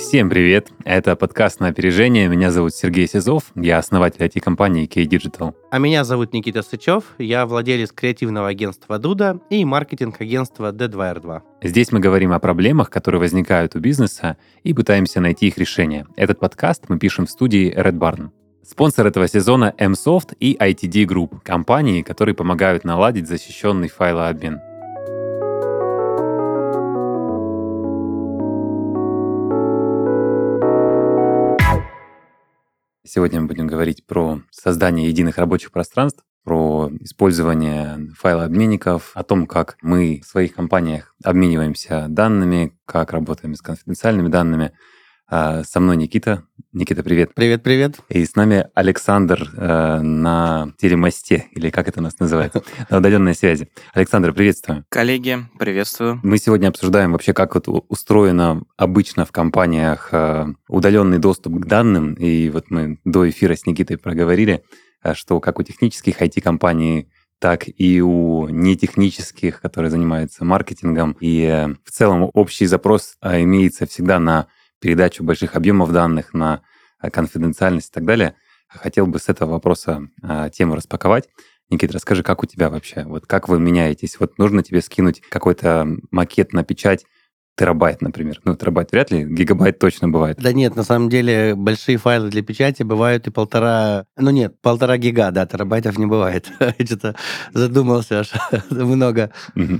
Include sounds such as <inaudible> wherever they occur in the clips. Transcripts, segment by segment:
Всем привет! Это подкаст на опережение. Меня зовут Сергей Сизов, я основатель IT-компании K-Digital. А меня зовут Никита Сычев, я владелец креативного агентства Дуда и маркетинг-агентства D2R2. Здесь мы говорим о проблемах, которые возникают у бизнеса, и пытаемся найти их решение. Этот подкаст мы пишем в студии Red Barn. Спонсор этого сезона MSoft и ITD Group, компании, которые помогают наладить защищенный файлообмен. Сегодня мы будем говорить про создание единых рабочих пространств, про использование файлообменников, о том, как мы в своих компаниях обмениваемся данными, как работаем с конфиденциальными данными. А, со мной Никита. Никита, привет. Привет, привет. И с нами Александр э, на телемосте, или как это у нас называется, <laughs> на удаленной связи. Александр, приветствую. Коллеги, приветствую. Мы сегодня обсуждаем вообще, как вот устроено обычно в компаниях э, удаленный доступ к данным. И вот мы до эфира с Никитой проговорили, э, что как у технических IT-компаний так и у нетехнических, которые занимаются маркетингом. И э, в целом общий запрос э, имеется всегда на передачу больших объемов данных, на э, конфиденциальность и так далее. Хотел бы с этого вопроса а, тему распаковать. Никита, расскажи, как у тебя вообще? Вот как вы меняетесь? Вот нужно тебе скинуть какой-то макет на печать, терабайт, например. Ну, терабайт вряд ли, гигабайт точно бывает. Да нет, на самом деле большие файлы для печати бывают и полтора... Ну нет, полтора гига, да, терабайтов не бывает. <laughs> Что-то задумался аж <laughs> много.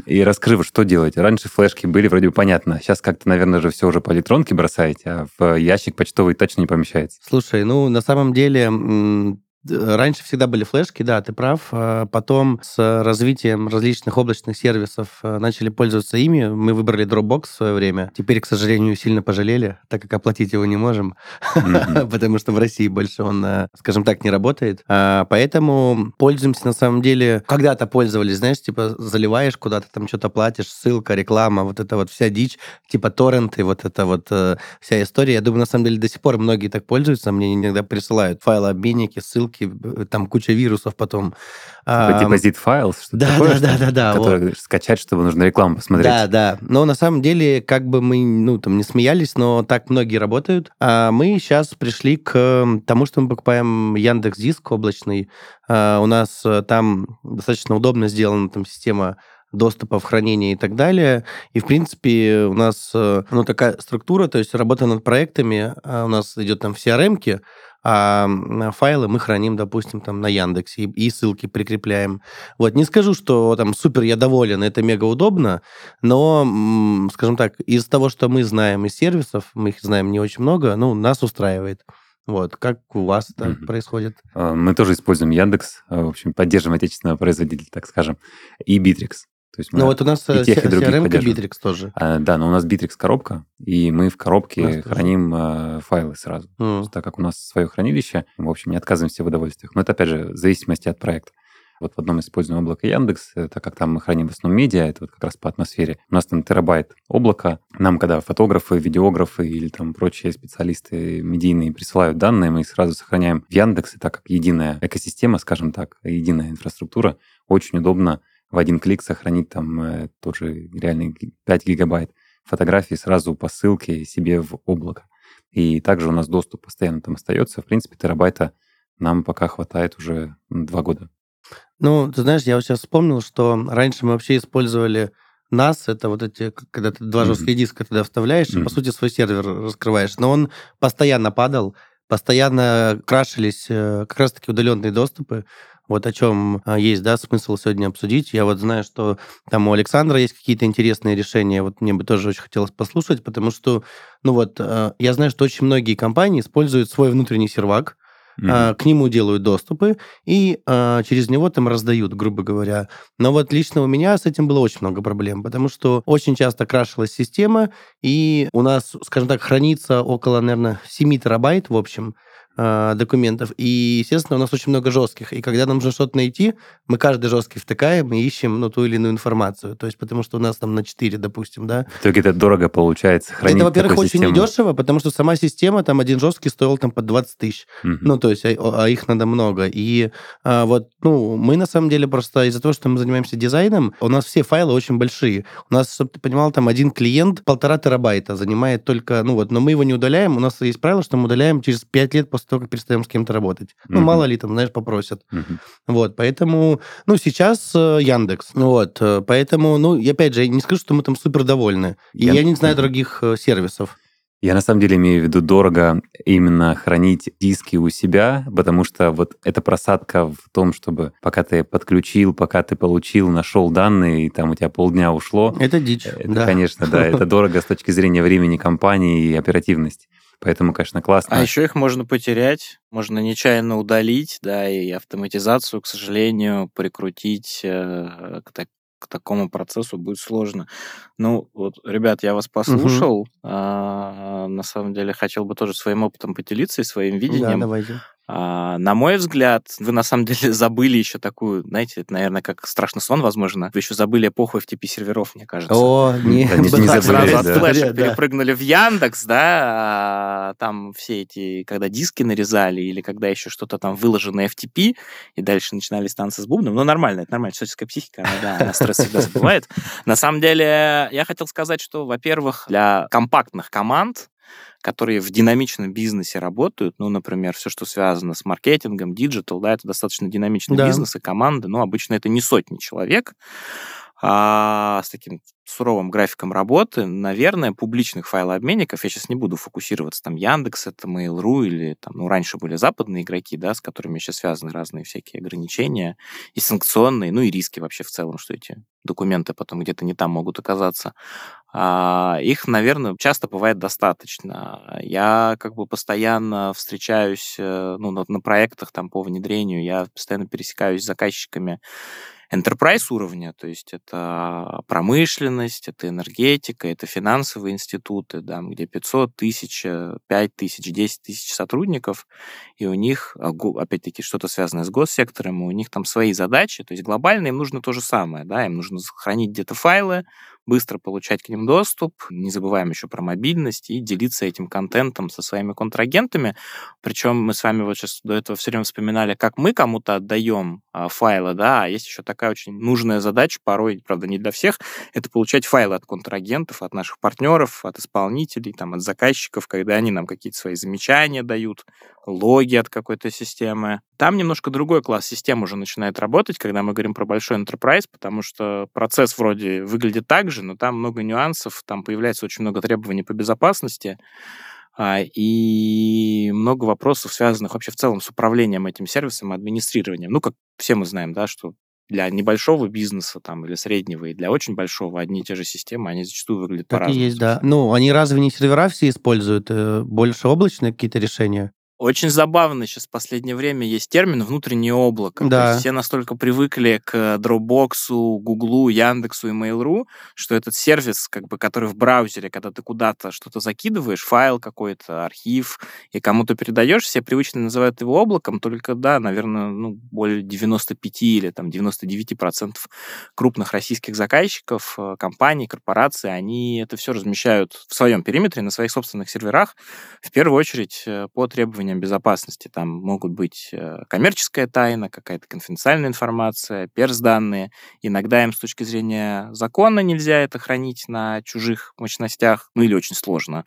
И раскрыв, что делаете? Раньше флешки были вроде бы понятно. Сейчас как-то, наверное, же все уже по электронке бросаете, а в ящик почтовый точно не помещается. Слушай, ну, на самом деле Раньше всегда были флешки, да, ты прав. А потом с развитием различных облачных сервисов э, начали пользоваться ими. Мы выбрали Dropbox в свое время. Теперь, к сожалению, сильно пожалели, так как оплатить его не можем, <laughs> потому что в России больше он, э, скажем так, не работает. А, поэтому пользуемся на самом деле... Когда-то пользовались, знаешь, типа заливаешь куда-то, там что-то платишь, ссылка, реклама, вот это вот вся дичь, типа торренты, вот это вот э, вся история. Я думаю, на самом деле до сих пор многие так пользуются. Мне иногда присылают файлы обменники, ссылки, ссылки, э, там куча вирусов потом. Депозит файл, что да, такое, да, да, да, да, который вот. скачать, чтобы нужно рекламу посмотреть. Да, да. Но на самом деле, как бы мы, ну, там, не смеялись, но так многие работают. А мы сейчас пришли к тому, что мы покупаем Яндекс Диск облачный. А у нас э, там достаточно удобно сделана там система доступа в хранение и так далее. И, в принципе, у нас э, ну, такая структура, то есть работа над проектами, а у нас идет там в CRM-ке, а файлы мы храним, допустим, там на Яндексе и, и ссылки прикрепляем. Вот, не скажу, что там супер я доволен, это мега удобно, но, скажем так, из того, что мы знаем из сервисов, мы их знаем не очень много, ну, нас устраивает. Вот, как у вас это mm-hmm. происходит? А, мы тоже используем Яндекс, а, в общем, поддерживаем отечественного производителя, так скажем, и Bittrex. То есть ну вот у нас и тех, и CRM Bittrex тоже. А, да, но у нас Bittrex коробка, и мы в коробке храним а, файлы сразу. Mm. Так как у нас свое хранилище, мы, в общем, не отказываемся в удовольствиях. Но это, опять же, в зависимости от проекта. Вот в одном используем облако Яндекс, так как там мы храним в основном медиа, это вот как раз по атмосфере. У нас там терабайт облака. Нам, когда фотографы, видеографы или там прочие специалисты медийные присылают данные, мы их сразу сохраняем в Яндексе, так как единая экосистема, скажем так, единая инфраструктура, очень удобно в один клик сохранить там э, тот же реальный 5 гигабайт фотографий сразу по ссылке себе в облако. И также у нас доступ постоянно там остается. В принципе, терабайта нам пока хватает уже два года. Ну, ты знаешь, я вот сейчас вспомнил, что раньше мы вообще использовали NAS, это вот эти, когда ты два mm-hmm. жестких диска туда вставляешь, mm-hmm. и, по сути, свой сервер раскрываешь. Но он постоянно падал, постоянно крашились э, как раз-таки удаленные доступы. Вот о чем а, есть, да, смысл сегодня обсудить. Я вот знаю, что там у Александра есть какие-то интересные решения. Вот мне бы тоже очень хотелось послушать, потому что, ну вот, а, я знаю, что очень многие компании используют свой внутренний сервак, Mm-hmm. к нему делают доступы и а, через него там раздают, грубо говоря. Но вот лично у меня с этим было очень много проблем, потому что очень часто крашилась система, и у нас, скажем так, хранится около, наверное, 7 терабайт, в общем, э, документов. И, естественно, у нас очень много жестких. И когда нам нужно что-то найти, мы каждый жесткий втыкаем и ищем ну, ту или иную информацию. То есть потому что у нас там на 4, допустим, да. В итоге это дорого получается хранить Это, во-первых, очень систему. недешево, потому что сама система, там один жесткий стоил там по 20 тысяч. Угу. Ну, то есть, а, а их надо много. И а, вот, ну, мы на самом деле просто из-за того, что мы занимаемся дизайном, у нас все файлы очень большие. У нас, чтобы ты понимал, там один клиент полтора терабайта занимает только, ну вот, но мы его не удаляем. У нас есть правило, что мы удаляем через 5 лет после как перестаем с кем-то работать. Ну, угу. мало ли там, знаешь, попросят. Угу. Вот, поэтому, ну, сейчас э, Яндекс. Вот, э, поэтому, ну, и опять же, я не скажу, что мы там супер довольны. И я, я не знаю других э, сервисов. Я на самом деле имею в виду дорого именно хранить диски у себя, потому что вот эта просадка в том, чтобы пока ты подключил, пока ты получил, нашел данные, и там у тебя полдня ушло. Это дичь, это, да. Конечно, да, <laughs> это дорого с точки зрения времени компании и оперативности. Поэтому, конечно, классно. А еще их можно потерять, можно нечаянно удалить, да, и автоматизацию, к сожалению, прикрутить э, к, так, к такому процессу будет сложно. Ну, вот, ребят, я вас послушал. Угу. А, на самом деле, хотел бы тоже своим опытом поделиться и своим видением. Да, давайте. А, на мой взгляд, вы на самом деле <laughs> забыли еще такую, знаете, это, наверное, как страшный сон, возможно. Вы еще забыли эпоху FTP серверов, мне кажется. О, не, да, не, не забыли, Сразу да. от флешек да. перепрыгнули в Яндекс, да, а, там все эти, когда диски нарезали или когда еще что-то там выложено FTP, и дальше начинались танцы с бубном. Ну, нормально, это нормально, человеческая психика, она, да, она стресс всегда забывает. На самом деле, я хотел сказать, что, во-первых, для компактных команд которые в динамичном бизнесе работают, ну, например, все, что связано с маркетингом, digital, да, это достаточно динамичный да. бизнес и команда, но обычно это не сотни человек, а с таким суровым графиком работы, наверное, публичных файлообменников, я сейчас не буду фокусироваться, там Яндекс, это Mail.ru или там, ну, раньше были западные игроки, да, с которыми сейчас связаны разные всякие ограничения и санкционные, ну и риски вообще в целом, что эти документы потом где-то не там могут оказаться. А, их, наверное, часто бывает достаточно. Я как бы постоянно встречаюсь э, ну, на, на проектах там по внедрению, я постоянно пересекаюсь с заказчиками enterprise уровня, то есть это промышленность, это энергетика, это финансовые институты, да, где 500 тысяч, 5 тысяч, 10 тысяч сотрудников, и у них, а, опять-таки, что-то связанное с госсектором, и у них там свои задачи, то есть глобально им нужно то же самое, да, им нужно хранить где-то файлы, быстро получать к ним доступ, не забываем еще про мобильность и делиться этим контентом со своими контрагентами. Причем мы с вами вот сейчас до этого все время вспоминали, как мы кому-то отдаем а, файлы, да, а есть еще такая очень нужная задача, порой, правда, не для всех, это получать файлы от контрагентов, от наших партнеров, от исполнителей, там, от заказчиков, когда они нам какие-то свои замечания дают, логи от какой-то системы. Там немножко другой класс систем уже начинает работать, когда мы говорим про большой enterprise, потому что процесс вроде выглядит так же, но там много нюансов, там появляется очень много требований по безопасности, а, и много вопросов, связанных вообще в целом с управлением этим сервисом и администрированием. Ну, как все мы знаем, да, что для небольшого бизнеса там или среднего и для очень большого одни и те же системы, они зачастую выглядят так по-разному. есть, да. Ну, они разве не сервера все используют? Э, больше облачные какие-то решения? Очень забавно сейчас в последнее время есть термин «внутреннее облако». Да. То есть все настолько привыкли к Dropbox, Google, Яндексу и Mail.ru, что этот сервис, как бы, который в браузере, когда ты куда-то что-то закидываешь, файл какой-то, архив, и кому-то передаешь, все привычно называют его облаком, только, да, наверное, ну, более 95 или там 99% крупных российских заказчиков, э, компаний, корпораций, они это все размещают в своем периметре, на своих собственных серверах, в первую очередь э, по требованиям требованиям безопасности. Там могут быть э, коммерческая тайна, какая-то конфиденциальная информация, перс-данные. Иногда им с точки зрения закона нельзя это хранить на чужих мощностях, ну или очень сложно.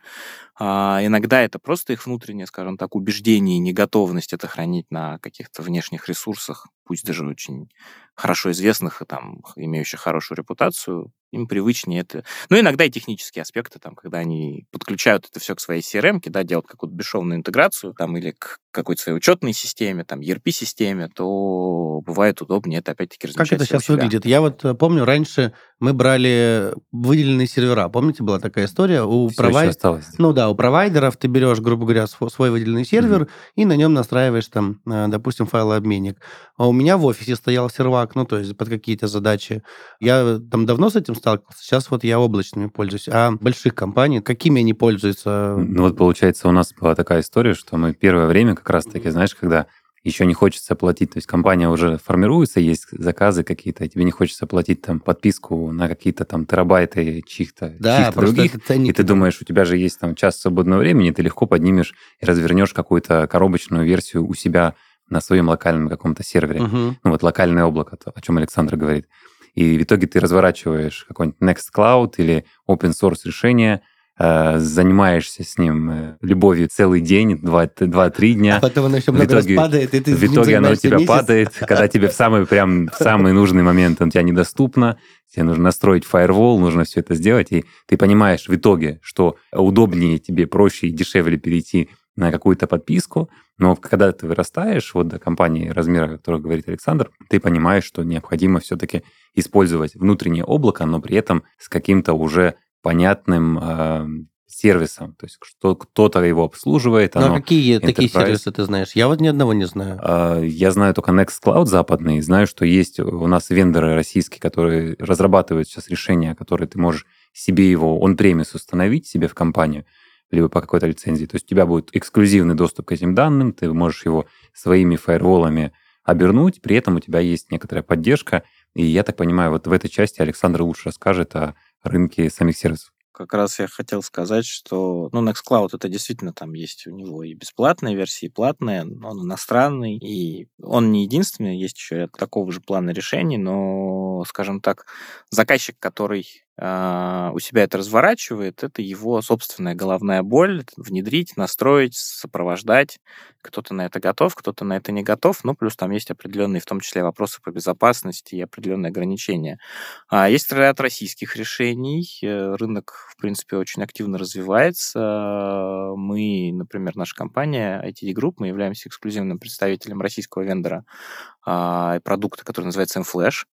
А иногда это просто их внутреннее, скажем так, убеждение и неготовность это хранить на каких-то внешних ресурсах, пусть даже очень хорошо известных и там имеющих хорошую репутацию, им привычнее это. Ну, иногда и технические аспекты, там, когда они подключают это все к своей CRM, да, делают какую-то бесшовную интеграцию, там, или к какой-то своей учетной системе, там, ERP-системе, то бывает удобнее это опять-таки размещать Как это сейчас выглядит? Я вот э, помню, раньше мы брали выделенные сервера. Помните, была такая история? У Все провайд... осталось. Ну да, у провайдеров ты берешь, грубо говоря, свой выделенный сервер mm-hmm. и на нем настраиваешь там, э, допустим, файлообменник. А у меня в офисе стоял сервак, ну то есть под какие-то задачи. Я там давно с этим сталкивался, сейчас вот я облачными пользуюсь. А больших компаний, какими они пользуются? Ну вот получается у нас была такая история, что мы первое время как раз-таки, знаешь, когда еще не хочется платить, то есть компания уже формируется, есть заказы какие-то, тебе не хочется платить там подписку на какие-то там терабайты чьих-то да, чьих других, и ты думаешь, у тебя же есть там час свободного времени, ты легко поднимешь и развернешь какую-то коробочную версию у себя на своем локальном каком-то сервере. Угу. Ну вот локальное облако, о чем Александр говорит. И в итоге ты разворачиваешь какой-нибудь Nextcloud или open source решение, занимаешься с ним э, любовью целый день, два-три дня. А потом оно еще много итоге, раз падает, и ты В итоге оно у тебя месяц. падает, когда тебе в самый прям в самый нужный момент он тебя недоступно, тебе нужно настроить фаервол, нужно все это сделать, и ты понимаешь в итоге, что удобнее тебе, проще и дешевле перейти на какую-то подписку, но когда ты вырастаешь вот до компании размера, о которой говорит Александр, ты понимаешь, что необходимо все-таки использовать внутреннее облако, но при этом с каким-то уже понятным э, сервисом. То есть что кто-то его обслуживает. Ну, а какие Enterprise. такие сервисы ты знаешь? Я вот ни одного не знаю. Э, я знаю только Nextcloud западный. Знаю, что есть у нас вендоры российские, которые разрабатывают сейчас решения, которые ты можешь себе его он-премис установить себе в компанию, либо по какой-то лицензии. То есть у тебя будет эксклюзивный доступ к этим данным, ты можешь его своими фаерволами обернуть, при этом у тебя есть некоторая поддержка. И я так понимаю, вот в этой части Александр лучше расскажет о рынке самих сервисов. Как раз я хотел сказать, что ну, Nextcloud это действительно там есть у него и бесплатные версии, и платные, он иностранный, и он не единственный, есть еще ряд такого же плана решений, но, скажем так, заказчик, который у себя это разворачивает, это его собственная головная боль, внедрить, настроить, сопровождать. Кто-то на это готов, кто-то на это не готов, но плюс там есть определенные, в том числе, вопросы по безопасности и определенные ограничения. А есть ряд российских решений. Э, рынок, в принципе, очень активно развивается. Мы, например, наша компания ITD Group, мы являемся эксклюзивным представителем российского вендора а, продукта, который называется M-Flash.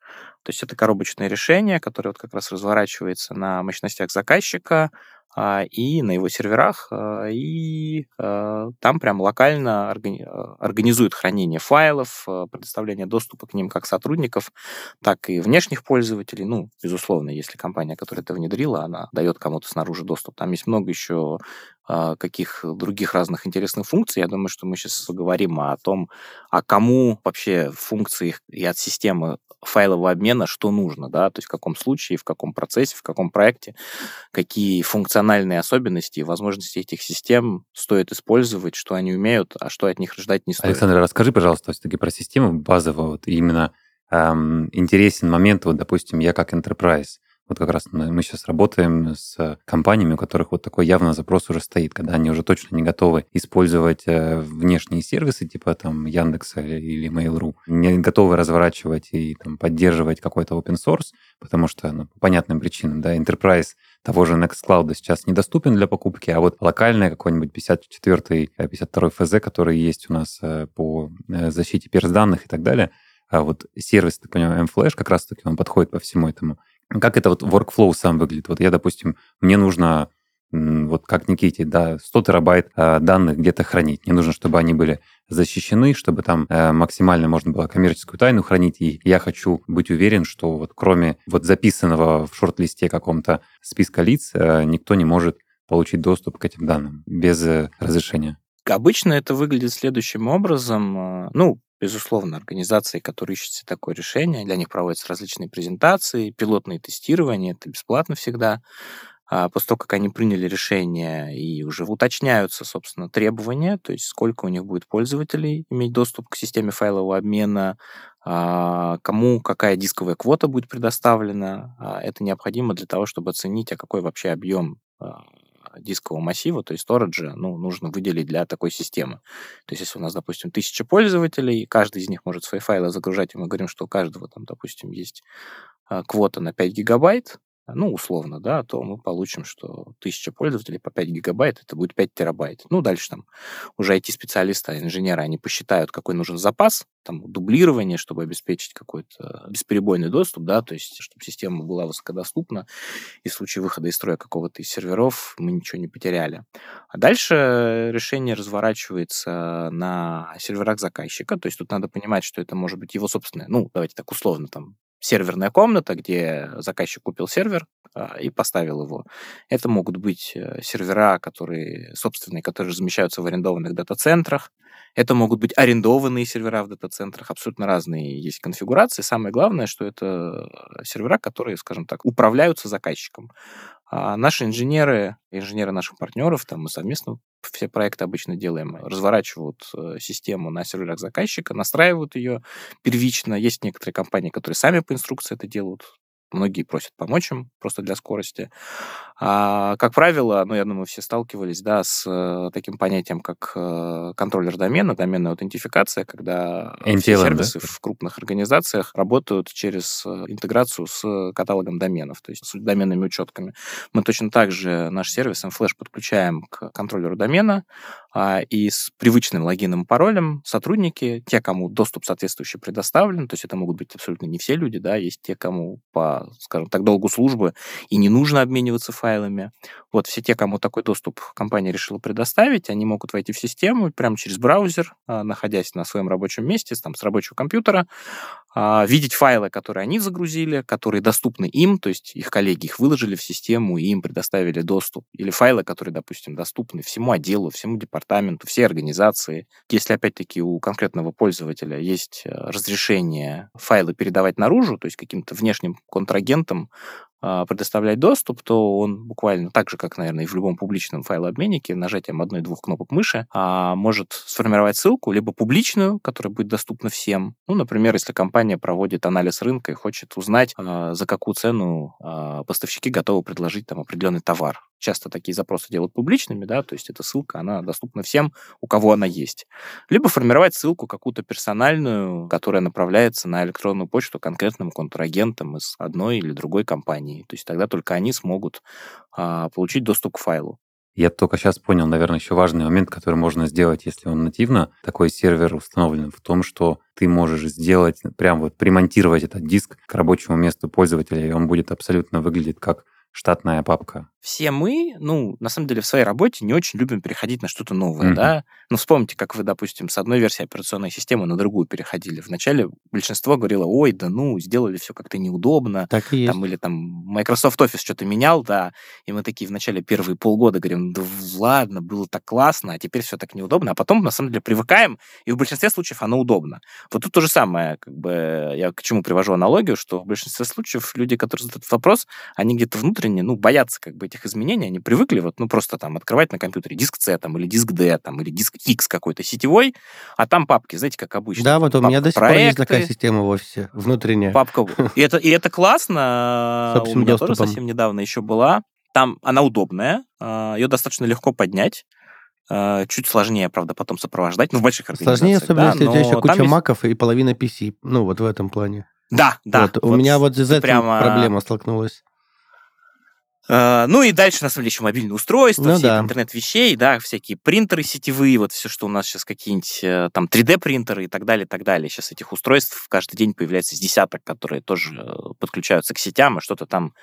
То есть это коробочное решение, которое вот как раз разворачивается на мощностях заказчика, а, и на его серверах, а, и а, там прям локально организует хранение файлов, предоставление доступа к ним как сотрудников, так и внешних пользователей. Ну, безусловно, если компания, которая это внедрила, она дает кому-то снаружи доступ. Там есть много еще каких других разных интересных функций. Я думаю, что мы сейчас поговорим о том, а кому вообще функции и от системы файлового обмена что нужно, да, то есть в каком случае, в каком процессе, в каком проекте, какие функциональные особенности и возможности этих систем стоит использовать, что они умеют, а что от них ждать не стоит. Александр, расскажи, пожалуйста, все-таки про систему базовую, вот именно эм, интересен момент, вот, допустим, я как enterprise, вот как раз мы сейчас работаем с компаниями, у которых вот такой явно запрос уже стоит, когда они уже точно не готовы использовать э, внешние сервисы типа там Яндекса или Mail.ru, не готовы разворачивать и там, поддерживать какой-то open source, потому что ну, по понятным причинам, да, Enterprise того же Nextcloud сейчас недоступен для покупки, а вот локальный какой-нибудь 54 52 ФЗ, который есть у нас э, по э, защите перс-данных и так далее, а вот сервис, так понимаю, mFlash как раз-таки он подходит по всему этому. Как это вот workflow сам выглядит? Вот я, допустим, мне нужно вот как Никите, да, 100 терабайт э, данных где-то хранить. Мне нужно, чтобы они были защищены, чтобы там э, максимально можно было коммерческую тайну хранить. И я хочу быть уверен, что вот кроме вот записанного в шорт-листе каком-то списка лиц, э, никто не может получить доступ к этим данным без разрешения. Обычно это выглядит следующим образом. Ну, Безусловно, организации, которые ищут себе такое решение, для них проводятся различные презентации, пилотные тестирования, это бесплатно всегда. А после того, как они приняли решение и уже уточняются, собственно, требования, то есть сколько у них будет пользователей иметь доступ к системе файлового обмена, а, кому какая дисковая квота будет предоставлена. А это необходимо для того, чтобы оценить, а какой вообще объем дискового массива, то есть сториджа, ну, нужно выделить для такой системы. То есть если у нас, допустим, тысяча пользователей, каждый из них может свои файлы загружать, и мы говорим, что у каждого там, допустим, есть а, квота на 5 гигабайт, ну, условно, да, то мы получим, что тысяча пользователей по 5 гигабайт, это будет 5 терабайт. Ну, дальше там уже IT-специалисты, инженеры, они посчитают, какой нужен запас, там, дублирование, чтобы обеспечить какой-то бесперебойный доступ, да, то есть, чтобы система была высокодоступна, и в случае выхода из строя какого-то из серверов мы ничего не потеряли. А дальше решение разворачивается на серверах заказчика, то есть тут надо понимать, что это может быть его собственное, ну, давайте так условно, там, серверная комната, где заказчик купил сервер а, и поставил его. Это могут быть э, сервера, которые собственные, которые размещаются в арендованных дата-центрах. Это могут быть арендованные сервера в дата-центрах. Абсолютно разные есть конфигурации. Самое главное, что это сервера, которые, скажем так, управляются заказчиком. А наши инженеры, инженеры наших партнеров, там мы совместно все проекты обычно делаем, разворачивают э, систему на серверах заказчика, настраивают ее первично. Есть некоторые компании, которые сами по инструкции это делают. Многие просят помочь им просто для скорости. А, как правило, ну, я думаю, все сталкивались, да, с э, таким понятием, как э, контроллер домена, доменная аутентификация, когда NTLM, все сервисы да? в крупных организациях работают через э, интеграцию с каталогом доменов, то есть с доменными учетками. Мы точно так же наш сервис MFlash подключаем к контроллеру домена, а, и с привычным логином и паролем сотрудники, те, кому доступ соответствующий предоставлен, то есть это могут быть абсолютно не все люди, да, есть те, кому по, скажем так, долгу службы и не нужно обмениваться файлами. Вот все те, кому такой доступ компания решила предоставить, они могут войти в систему прямо через браузер, а, находясь на своем рабочем месте, там, с рабочего компьютера, видеть файлы, которые они загрузили, которые доступны им, то есть их коллеги их выложили в систему и им предоставили доступ, или файлы, которые, допустим, доступны всему отделу, всему департаменту, всей организации. Если, опять-таки, у конкретного пользователя есть э, разрешение файлы передавать наружу, то есть каким-то внешним контрагентам, а, предоставлять доступ, то он буквально так же, как, наверное, и в любом публичном файлообменнике, нажатием одной-двух кнопок мыши а, может сформировать ссылку, либо публичную, которая будет доступна всем. Ну, например, если компания проводит анализ рынка и хочет узнать, а, за какую цену поставщики готовы предложить там определенный товар часто такие запросы делают публичными, да, то есть эта ссылка, она доступна всем, у кого она есть. Либо формировать ссылку какую-то персональную, которая направляется на электронную почту конкретным контрагентам из одной или другой компании. То есть тогда только они смогут а, получить доступ к файлу. Я только сейчас понял, наверное, еще важный момент, который можно сделать, если он нативно, такой сервер установлен, в том, что ты можешь сделать, прям вот примонтировать этот диск к рабочему месту пользователя, и он будет абсолютно выглядеть как штатная папка все мы, ну, на самом деле, в своей работе не очень любим переходить на что-то новое, mm-hmm. да. Ну, вспомните, как вы, допустим, с одной версии операционной системы на другую переходили. Вначале большинство говорило, ой, да ну, сделали все как-то неудобно. Так и там, есть. Или там Microsoft Office что-то менял, да. И мы такие вначале первые полгода говорим, да ладно, было так классно, а теперь все так неудобно. А потом, на самом деле, привыкаем, и в большинстве случаев оно удобно. Вот тут то же самое, как бы, я к чему привожу аналогию, что в большинстве случаев люди, которые задают этот вопрос, они где-то внутренне, ну, боятся как бы этих изменений, они привыкли вот, ну, просто там открывать на компьютере диск C там, или диск D там, или диск X какой-то сетевой, а там папки, знаете, как обычно. Да, вот у меня до сих пор есть такая система в офисе, внутренняя. Папка. И это, и это классно. У меня тоже совсем недавно еще была. Там она удобная, а, ее достаточно легко поднять. А, чуть сложнее, правда, потом сопровождать, ну, в больших. Сложнее, особенно, да, если у тебя еще куча есть... маков и половина PC. Ну, вот в этом плане. Да, да. Вот, вот у меня вот из этого прямо... проблема столкнулась. Э, ну и дальше, на самом деле, еще мобильные устройства, ну, все да. интернет вещей, да, всякие принтеры сетевые, вот все, что у нас сейчас какие-нибудь э, там 3D-принтеры и так далее, и так далее. Сейчас этих устройств каждый день появляется с десяток, которые тоже э, подключаются к сетям и что-то там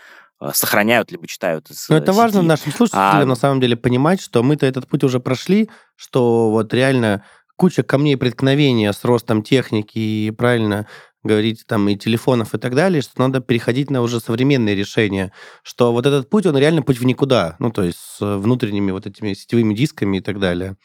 сохраняют либо читают из Но это сети. важно нашим слушателям, а... на самом деле, понимать, что мы-то этот путь уже прошли, что вот реально куча камней преткновения с ростом техники и правильно говорить там и телефонов и так далее, что надо переходить на уже современные решения, что вот этот путь, он реально путь в никуда, ну, то есть с внутренними вот этими сетевыми дисками и так далее.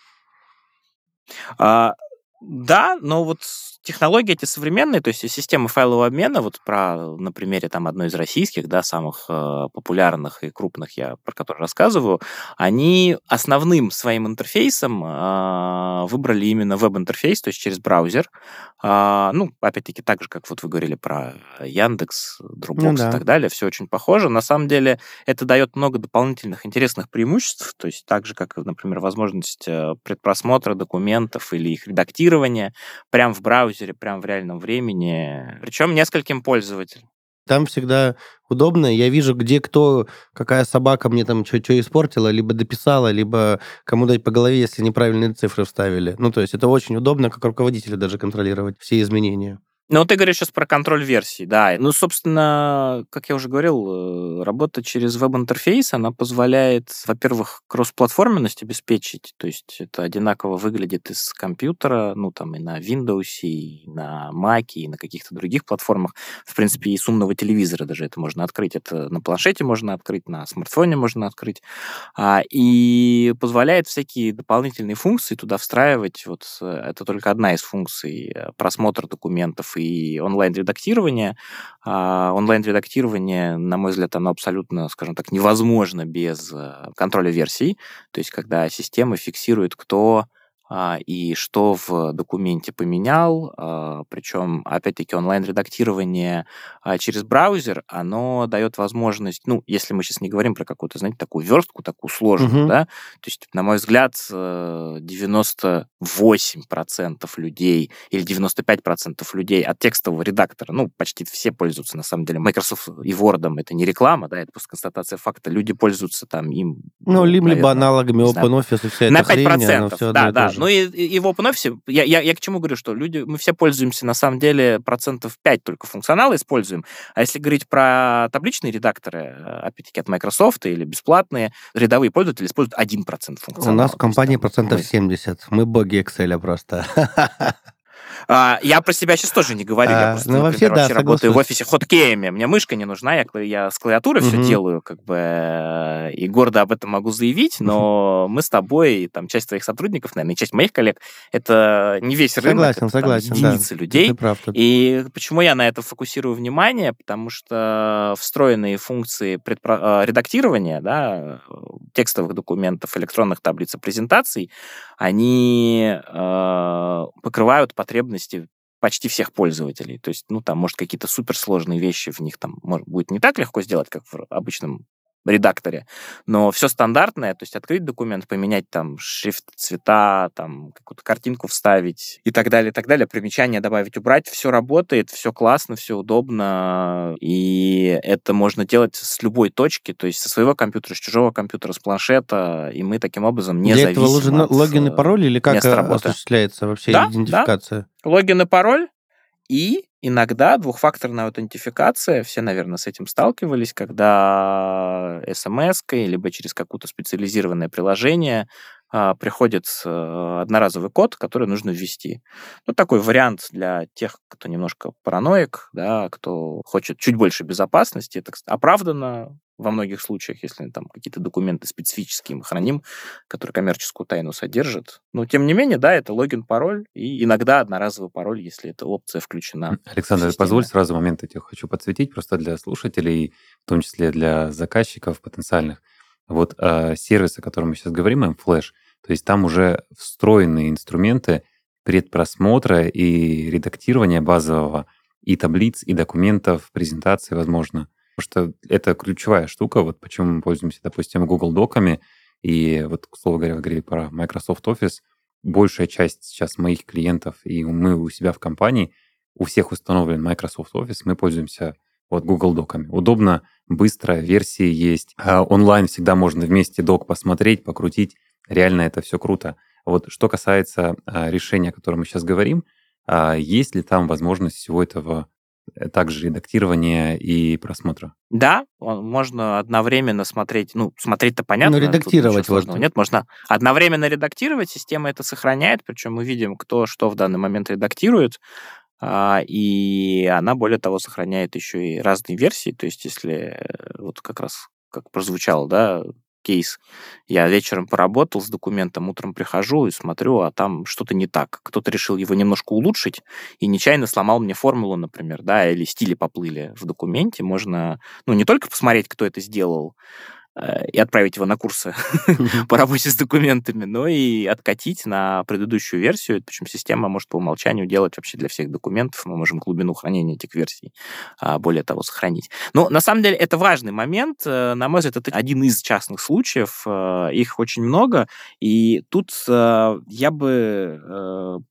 А, да, но вот технологии эти современные, то есть системы файлового обмена, вот про, на примере там одной из российских, да, самых э, популярных и крупных я про которые рассказываю, они основным своим интерфейсом э, выбрали именно веб-интерфейс, то есть через браузер. Э, ну, опять-таки, так же, как вот вы говорили про Яндекс, Dropbox ну, да. и так далее, все очень похоже. На самом деле это дает много дополнительных интересных преимуществ, то есть так же, как, например, возможность э, предпросмотра документов или их редактирования прямо в браузере, прямо в реальном времени, причем нескольким пользователям. Там всегда удобно. Я вижу, где кто, какая собака мне там что испортила, либо дописала, либо кому дать по голове, если неправильные цифры вставили. Ну, то есть это очень удобно, как руководителю даже контролировать все изменения. Ну, ты говоришь сейчас про контроль версий, да. Ну, собственно, как я уже говорил, э, работа через веб-интерфейс, она позволяет, во-первых, кроссплатформенность обеспечить, то есть это одинаково выглядит из компьютера, ну, там и на Windows, и на Mac, и на каких-то других платформах. В принципе, и с умного телевизора даже это можно открыть. Это на планшете можно открыть, на смартфоне можно открыть. А, и позволяет всякие дополнительные функции туда встраивать. Вот э, это только одна из функций э, просмотра документов и онлайн-редактирование. А онлайн-редактирование, на мой взгляд, оно абсолютно, скажем так, невозможно без э, контроля версий. То есть, когда система фиксирует, кто и что в документе поменял. А, Причем, опять-таки, онлайн-редактирование а, через браузер, оно дает возможность, ну, если мы сейчас не говорим про какую-то, знаете, такую верстку, такую сложную, угу. да, то есть, на мой взгляд, 98% э, людей или 95% людей от текстового редактора, ну, почти все пользуются, на самом деле, Microsoft и Word, это не реклама, да, это просто констатация факта, люди пользуются там им. Ну, либо, наверное, аналогами OpenOffice и вся эта на 5%, хрень, все да, да, ну и, и в OpenOffice, я, я, я к чему говорю, что люди, мы все пользуемся, на самом деле, процентов 5 только функционала используем. А если говорить про табличные редакторы, э, опять-таки от Microsoft или бесплатные, рядовые пользователи используют 1% функционала. У нас в компании процентов 70. Мы боги Excel просто. <laughs> А, я про себя сейчас тоже не говорю. А, я просто, ну, например, вообще, да, работаю в офисе хоткеями. Мне мышка не нужна, я, я с клавиатуры угу. все делаю, как бы, и гордо об этом могу заявить, но угу. мы с тобой, и там часть твоих сотрудников, наверное, и часть моих коллег, это не весь рынок, согласен, это согласен, там, единицы да. людей. Прав, и почему я на это фокусирую внимание? Потому что встроенные функции предпро... Э, редактирования, да, текстовых документов, электронных таблиц презентаций, они э, покрывают потребности почти всех пользователей. То есть, ну, там, может, какие-то суперсложные вещи в них там может, будет не так легко сделать, как в обычном редакторе, но все стандартное, то есть открыть документ, поменять там шрифт, цвета, там какую-то картинку вставить и так далее, и так далее, примечания добавить, убрать, все работает, все классно, все удобно, и это можно делать с любой точки, то есть со своего компьютера, с чужого компьютера, с планшета, и мы таким образом не Для зависим этого нужен логин и пароль или как осуществляется вообще да, идентификация? Да. Логин и пароль, и иногда двухфакторная аутентификация, все, наверное, с этим сталкивались, когда смс либо через какое-то специализированное приложение приходит э, одноразовый код, который нужно ввести. Ну, такой вариант для тех, кто немножко параноик, да, кто хочет чуть больше безопасности. Это оправдано во многих случаях, если там какие-то документы специфические мы храним, которые коммерческую тайну содержат. Но, тем не менее, да, это логин, пароль, и иногда одноразовый пароль, если эта опция включена. Александр, позволь сразу момент этих хочу подсветить, просто для слушателей, в том числе для заказчиков потенциальных. Вот э, сервис, о котором мы сейчас говорим, M-Flash, то есть там уже встроенные инструменты предпросмотра и редактирования базового и таблиц, и документов, презентации, возможно. Потому что это ключевая штука, вот почему мы пользуемся, допустим, Google Доками, и вот, к слову говоря, вы говорили про Microsoft Office, большая часть сейчас моих клиентов, и мы у себя в компании, у всех установлен Microsoft Office, мы пользуемся вот Google Доками. Удобно, быстро, версии есть. А онлайн всегда можно вместе док посмотреть, покрутить. Реально это все круто. Вот что касается а, решения, о котором мы сейчас говорим, а, есть ли там возможность всего этого Э, также редактирования и просмотра. Да, можно одновременно смотреть, ну, смотреть-то понятно. Ну, редактировать можно. Нет, можно одновременно редактировать, система это сохраняет, причем мы видим, кто что в данный момент редактирует, а, и она, более того, сохраняет еще и разные версии, то есть если э, вот как раз как прозвучало, да, кейс. Я вечером поработал с документом, утром прихожу и смотрю, а там что-то не так. Кто-то решил его немножко улучшить и нечаянно сломал мне формулу, например, да, или стили поплыли в документе. Можно, ну, не только посмотреть, кто это сделал, и отправить его на курсы <laughs> по работе с документами, но и откатить на предыдущую версию. Причем система может по умолчанию делать вообще для всех документов. Мы можем глубину хранения этих версий, а, более того, сохранить. Но на самом деле это важный момент. Э, на мой взгляд, это один из частных случаев. Э, их очень много. И тут я бы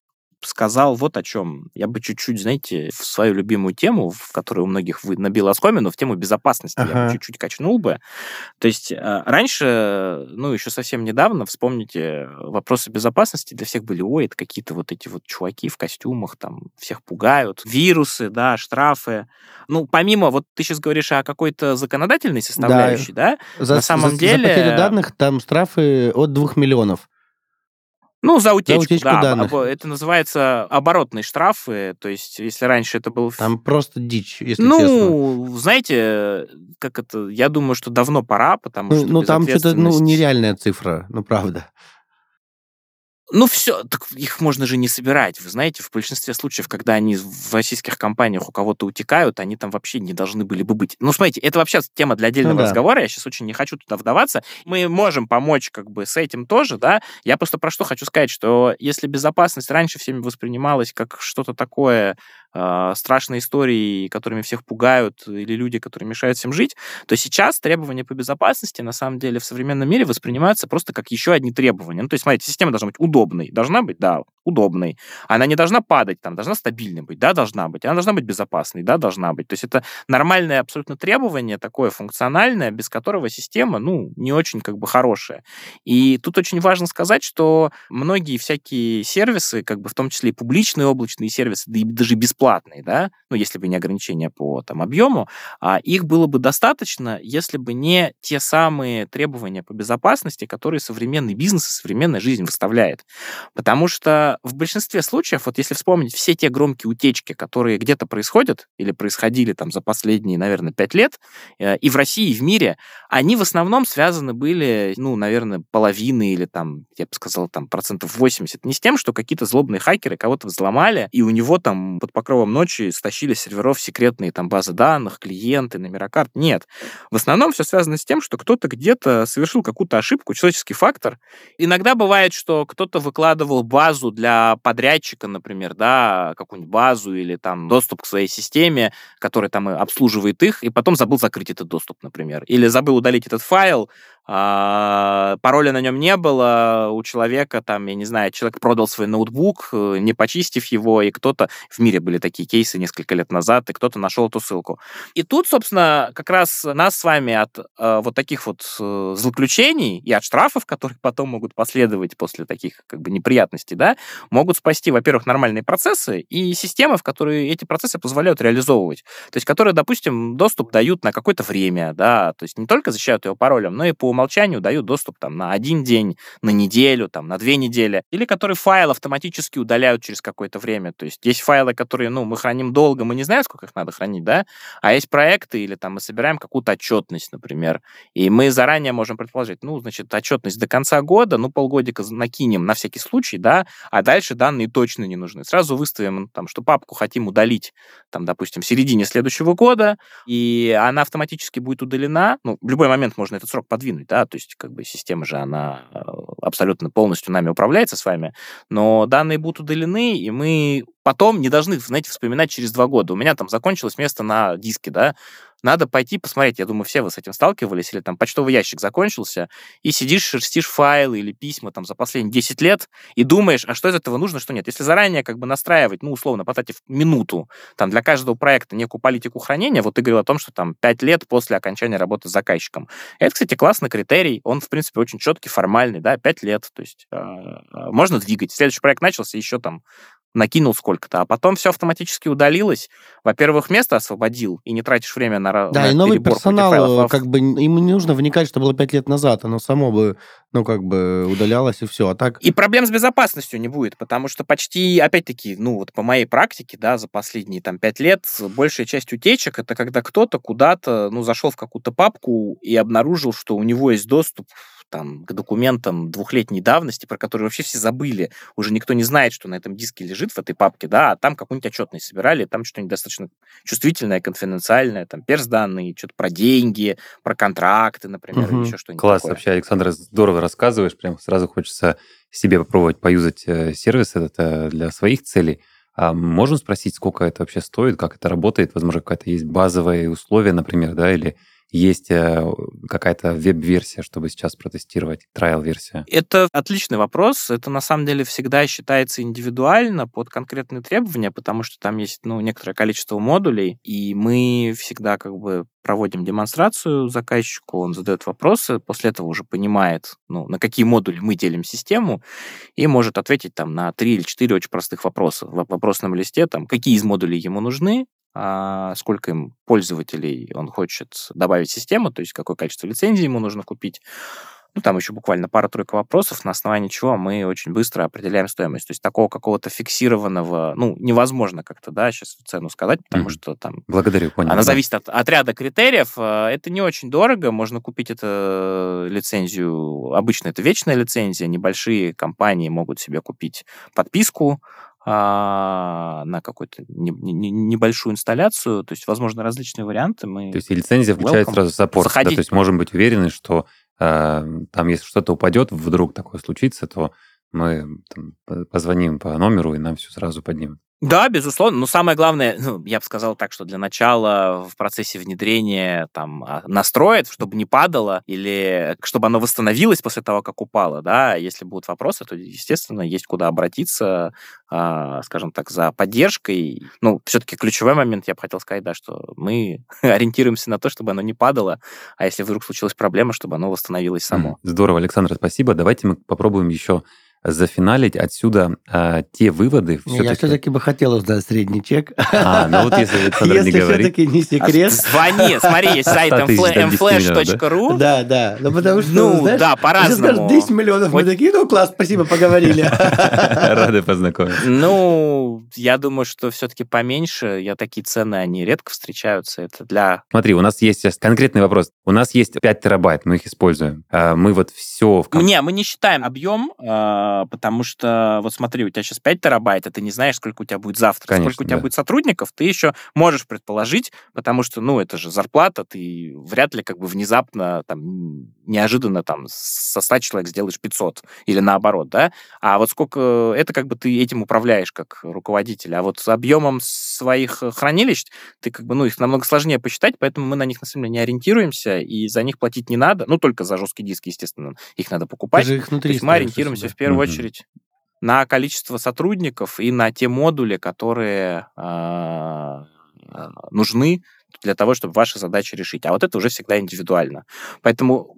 сказал вот о чем. Я бы чуть-чуть, знаете, в свою любимую тему, в которой у многих вы набил оскомину, в тему безопасности ага. я бы чуть-чуть качнул бы. То есть э, раньше, ну, еще совсем недавно, вспомните, вопросы безопасности для всех были, ой, это какие-то вот эти вот чуваки в костюмах, там, всех пугают, вирусы, да, штрафы. Ну, помимо, вот ты сейчас говоришь о какой-то законодательной составляющей, да, да? За, на самом за, деле... За потерю данных там штрафы от 2 миллионов. Ну, за утечку, за утечку да. Данных. Это называется оборотные штрафы. То есть, если раньше это был... Там просто дичь, если ну, честно. Ну, знаете, как это... Я думаю, что давно пора, потому ну, что Ну, там что-то, ну, нереальная цифра, ну, правда. Ну, все, так их можно же не собирать. Вы знаете, в большинстве случаев, когда они в российских компаниях у кого-то утекают, они там вообще не должны были бы быть. Ну, смотрите, это вообще тема для отдельного ну, да. разговора. Я сейчас очень не хочу туда вдаваться. Мы можем помочь как бы с этим тоже, да. Я просто про что хочу сказать, что если безопасность раньше всеми воспринималась как что-то такое э, страшные истории, которыми всех пугают, или люди, которые мешают всем жить, то сейчас требования по безопасности на самом деле в современном мире воспринимаются просто как еще одни требования. Ну, то есть, смотрите, система должна быть удобной. Должна быть, да, удобной. Она не должна падать, там, должна стабильной быть, да, должна быть. Она должна быть безопасной, да, должна быть. То есть это нормальное абсолютно требование, такое функциональное, без которого система, ну, не очень как бы хорошая. И тут очень важно сказать, что многие всякие сервисы, как бы в том числе и публичные облачные сервисы, да и даже бесплатные, да, ну, если бы не ограничения по там объему, а их было бы достаточно, если бы не те самые требования по безопасности, которые современный бизнес и современная жизнь выставляет. Потому что в большинстве случаев, вот если вспомнить все те громкие утечки, которые где-то происходят или происходили там за последние, наверное, пять лет, э, и в России, и в мире, они в основном связаны были, ну, наверное, половины или там, я бы сказал, там процентов 80, не с тем, что какие-то злобные хакеры кого-то взломали, и у него там под покровом ночи стащили серверов секретные там базы данных, клиенты, номера карт. Нет. В основном все связано с тем, что кто-то где-то совершил какую-то ошибку, человеческий фактор. Иногда бывает, что кто-то выкладывал базу для подрядчика, например, да, какую-нибудь базу или там доступ к своей системе, которая там обслуживает их, и потом забыл закрыть этот доступ, например. Или забыл удалить этот файл, пароля на нем не было, у человека там, я не знаю, человек продал свой ноутбук, э, не почистив его, и кто-то, в мире были такие кейсы несколько лет назад, и кто-то нашел эту ссылку. И тут, собственно, как раз нас с вами от э, вот таких вот э, злоключений и от штрафов, которые потом могут последовать после таких как бы неприятностей, да, могут спасти, во-первых, нормальные процессы и системы, в которые эти процессы позволяют реализовывать. То есть, которые, допустим, доступ дают на какое-то время, да, то есть не только защищают его паролем, но и по умолчанию дают доступ там, на один день, на неделю, там, на две недели, или которые файл автоматически удаляют через какое-то время. То есть есть файлы, которые ну, мы храним долго, мы не знаем, сколько их надо хранить, да, а есть проекты, или там мы собираем какую-то отчетность, например, и мы заранее можем предположить, ну, значит, отчетность до конца года, ну, полгодика накинем на всякий случай, да, а дальше данные точно не нужны. Сразу выставим, там, что папку хотим удалить, там, допустим, в середине следующего года, и она автоматически будет удалена, ну, в любой момент можно этот срок подвинуть, подвинуть, да, то есть как бы система же, она э, абсолютно полностью нами управляется с вами, но данные будут удалены, и мы потом не должны, знаете, вспоминать через два года. У меня там закончилось место на диске, да, надо пойти посмотреть. Я думаю, все вы с этим сталкивались, или там почтовый ящик закончился, и сидишь, шерстишь файлы или письма там за последние 10 лет, и думаешь, а что из этого нужно, что нет. Если заранее как бы настраивать, ну, условно, потратив минуту, там, для каждого проекта некую политику хранения, вот ты говорил о том, что там 5 лет после окончания работы с заказчиком. Это, кстати, классный критерий, он, в принципе, очень четкий, формальный, да, 5 лет, то есть э, можно двигать. Следующий проект начался, еще там накинул сколько-то, а потом все автоматически удалилось. Во-первых, место освободил, и не тратишь время на Да, на и новый персонал, как бы, ему не нужно вникать, что было пять лет назад, оно само бы, ну, как бы удалялось, и все, а так... И проблем с безопасностью не будет, потому что почти, опять-таки, ну, вот по моей практике, да, за последние там пять лет, большая часть утечек, это когда кто-то куда-то, ну, зашел в какую-то папку и обнаружил, что у него есть доступ там, к документам двухлетней давности, про которые вообще все забыли. Уже никто не знает, что на этом диске лежит в этой папке, да, а там какую-нибудь отчетность собирали, там что-нибудь достаточно чувствительное, конфиденциальное, там перс-данные, что-то про деньги, про контракты, например, угу. или еще что-нибудь Класс, такое. вообще, Александр, здорово рассказываешь, прям сразу хочется себе попробовать поюзать э, сервис этот э, для своих целей. А можем спросить, сколько это вообще стоит, как это работает? Возможно, какое-то есть базовые условия, например, да, или есть э, какая-то веб-версия, чтобы сейчас протестировать, трайл-версия? Это отличный вопрос. Это на самом деле всегда считается индивидуально под конкретные требования, потому что там есть ну, некоторое количество модулей, и мы всегда как бы проводим демонстрацию заказчику, он задает вопросы, после этого уже понимает, ну, на какие модули мы делим систему, и может ответить там на три или четыре очень простых вопроса в вопросном листе, там, какие из модулей ему нужны, а сколько им пользователей он хочет добавить в систему, то есть какое количество лицензий ему нужно купить. Ну, там еще буквально пара-тройка вопросов, на основании чего мы очень быстро определяем стоимость. То есть такого какого-то фиксированного, ну, невозможно как-то, да, сейчас цену сказать, потому mm-hmm. что там... Благодарю, понял. Она да. зависит от, от ряда критериев. А, это не очень дорого, можно купить эту лицензию. Обычно это вечная лицензия, небольшие компании могут себе купить подписку, а, на какую-то не, не, небольшую инсталляцию. То есть, возможно, различные варианты. Мы то есть, лицензия включает welcome. сразу саппорт. Да? То есть, можем быть уверены, что э, там, если что-то упадет, вдруг такое случится, то мы там, позвоним по номеру, и нам все сразу поднимут. Да, безусловно. Но самое главное, ну, я бы сказал так, что для начала в процессе внедрения там а, настроит, чтобы не падало, или чтобы оно восстановилось после того, как упало, да. Если будут вопросы, то, естественно, есть куда обратиться, э, скажем так, за поддержкой. Ну, все-таки ключевой момент, я бы хотел сказать, да, что мы <laughs> ориентируемся на то, чтобы оно не падало, а если вдруг случилась проблема, чтобы оно восстановилось само. Здорово, Александр, спасибо. Давайте мы попробуем еще зафиналить отсюда а, те выводы. Все Я все-таки бы хотел узнать средний чек. А, ну вот если Александр не говорит. все-таки не секрет. Звони, смотри, есть сайт mflash.ru. Да, да. Ну, потому что, ну, знаешь, да, по-разному. 10 миллионов, мы такие, ну, класс, спасибо, поговорили. <laughs> Рады познакомиться. Ну, я думаю, что все-таки поменьше. Я такие цены, они редко встречаются. Это для... Смотри, у нас есть сейчас конкретный вопрос. У нас есть 5 терабайт, мы их используем. А, мы вот все... Не, мы не считаем объем, а, а, потому что, вот смотри, у тебя сейчас 5 терабайт, а ты не знаешь, сколько у тебя будет завтра. Конечно, сколько у тебя да. будет сотрудников, ты еще можешь предположить, потому что, ну, это же зарплата, ты вряд ли как бы внезапно, там, неожиданно там со 100 человек сделаешь 500 или наоборот, да? А вот сколько, это как бы ты этим управляешь как руководитель, а вот с объемом своих хранилищ ты как бы, ну, их намного сложнее посчитать, поэтому мы на них на самом деле не ориентируемся, и за них платить не надо, ну, только за жесткие диски, естественно, их надо покупать. Ты же их внутри То есть мы ориентируемся в первую очередь на количество сотрудников и на те модули, которые э, нужны для того, чтобы ваши задачи решить. А вот это уже всегда индивидуально. Поэтому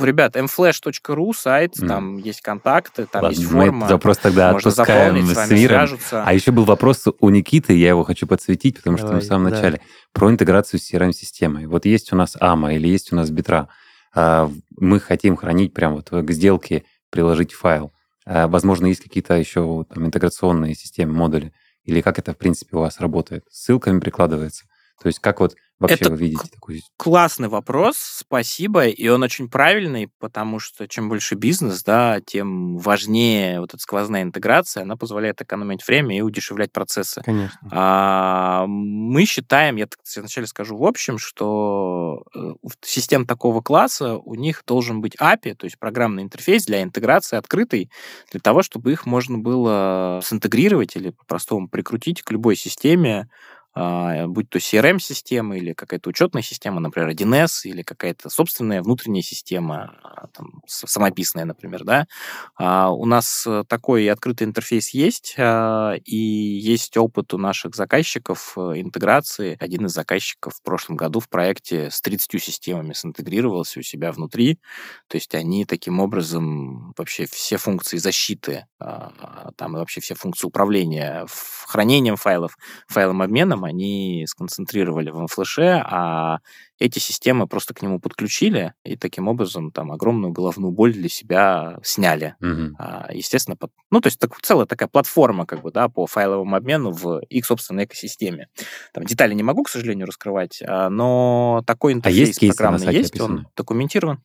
ребят, mflash.ru сайт, mm. там есть контакты, там Ладно, есть форма. Вопрос тогда можно отпускаем с. Свяжутся. А еще был вопрос у Никиты, я его хочу подсветить, потому Давай, что мы в самом да. начале, про интеграцию с CRM-системой. Вот есть у нас AMA или есть у нас Битра. А, мы хотим хранить прямо вот к сделке, приложить файл. А, возможно, есть какие-то еще там, интеграционные системы, модули. Или как это, в принципе, у вас работает? Ссылками прикладывается? То есть как вот Вообще это вы видите такую... классный вопрос, спасибо, и он очень правильный, потому что чем больше бизнес, да, тем важнее вот эта сквозная интеграция, она позволяет экономить время и удешевлять процессы. Конечно. А, мы считаем, я вначале скажу в общем, что э, систем такого класса у них должен быть API, то есть программный интерфейс для интеграции открытый, для того, чтобы их можно было синтегрировать или по-простому прикрутить к любой системе, будь то CRM-система или какая-то учетная система, например, 1С, или какая-то собственная внутренняя система, а, там, самописная, например, да, а, у нас э, такой открытый интерфейс есть, и есть опыт у наших заказчиков э, интеграции. Один из заказчиков в прошлом году в проекте с 30 системами синтегрировался у себя внутри, то есть они таким образом вообще все функции защиты, там и вообще все функции управления хранением файлов, файлом обменом они сконцентрировали в флеше, а эти системы просто к нему подключили, и таким образом там огромную головную боль для себя сняли. Угу. А, естественно, под... ну, то есть так, целая такая платформа как бы, да, по файловому обмену в их собственной экосистеме. Там детали не могу, к сожалению, раскрывать, а, но такой интерфейс а есть программный есть, он документирован.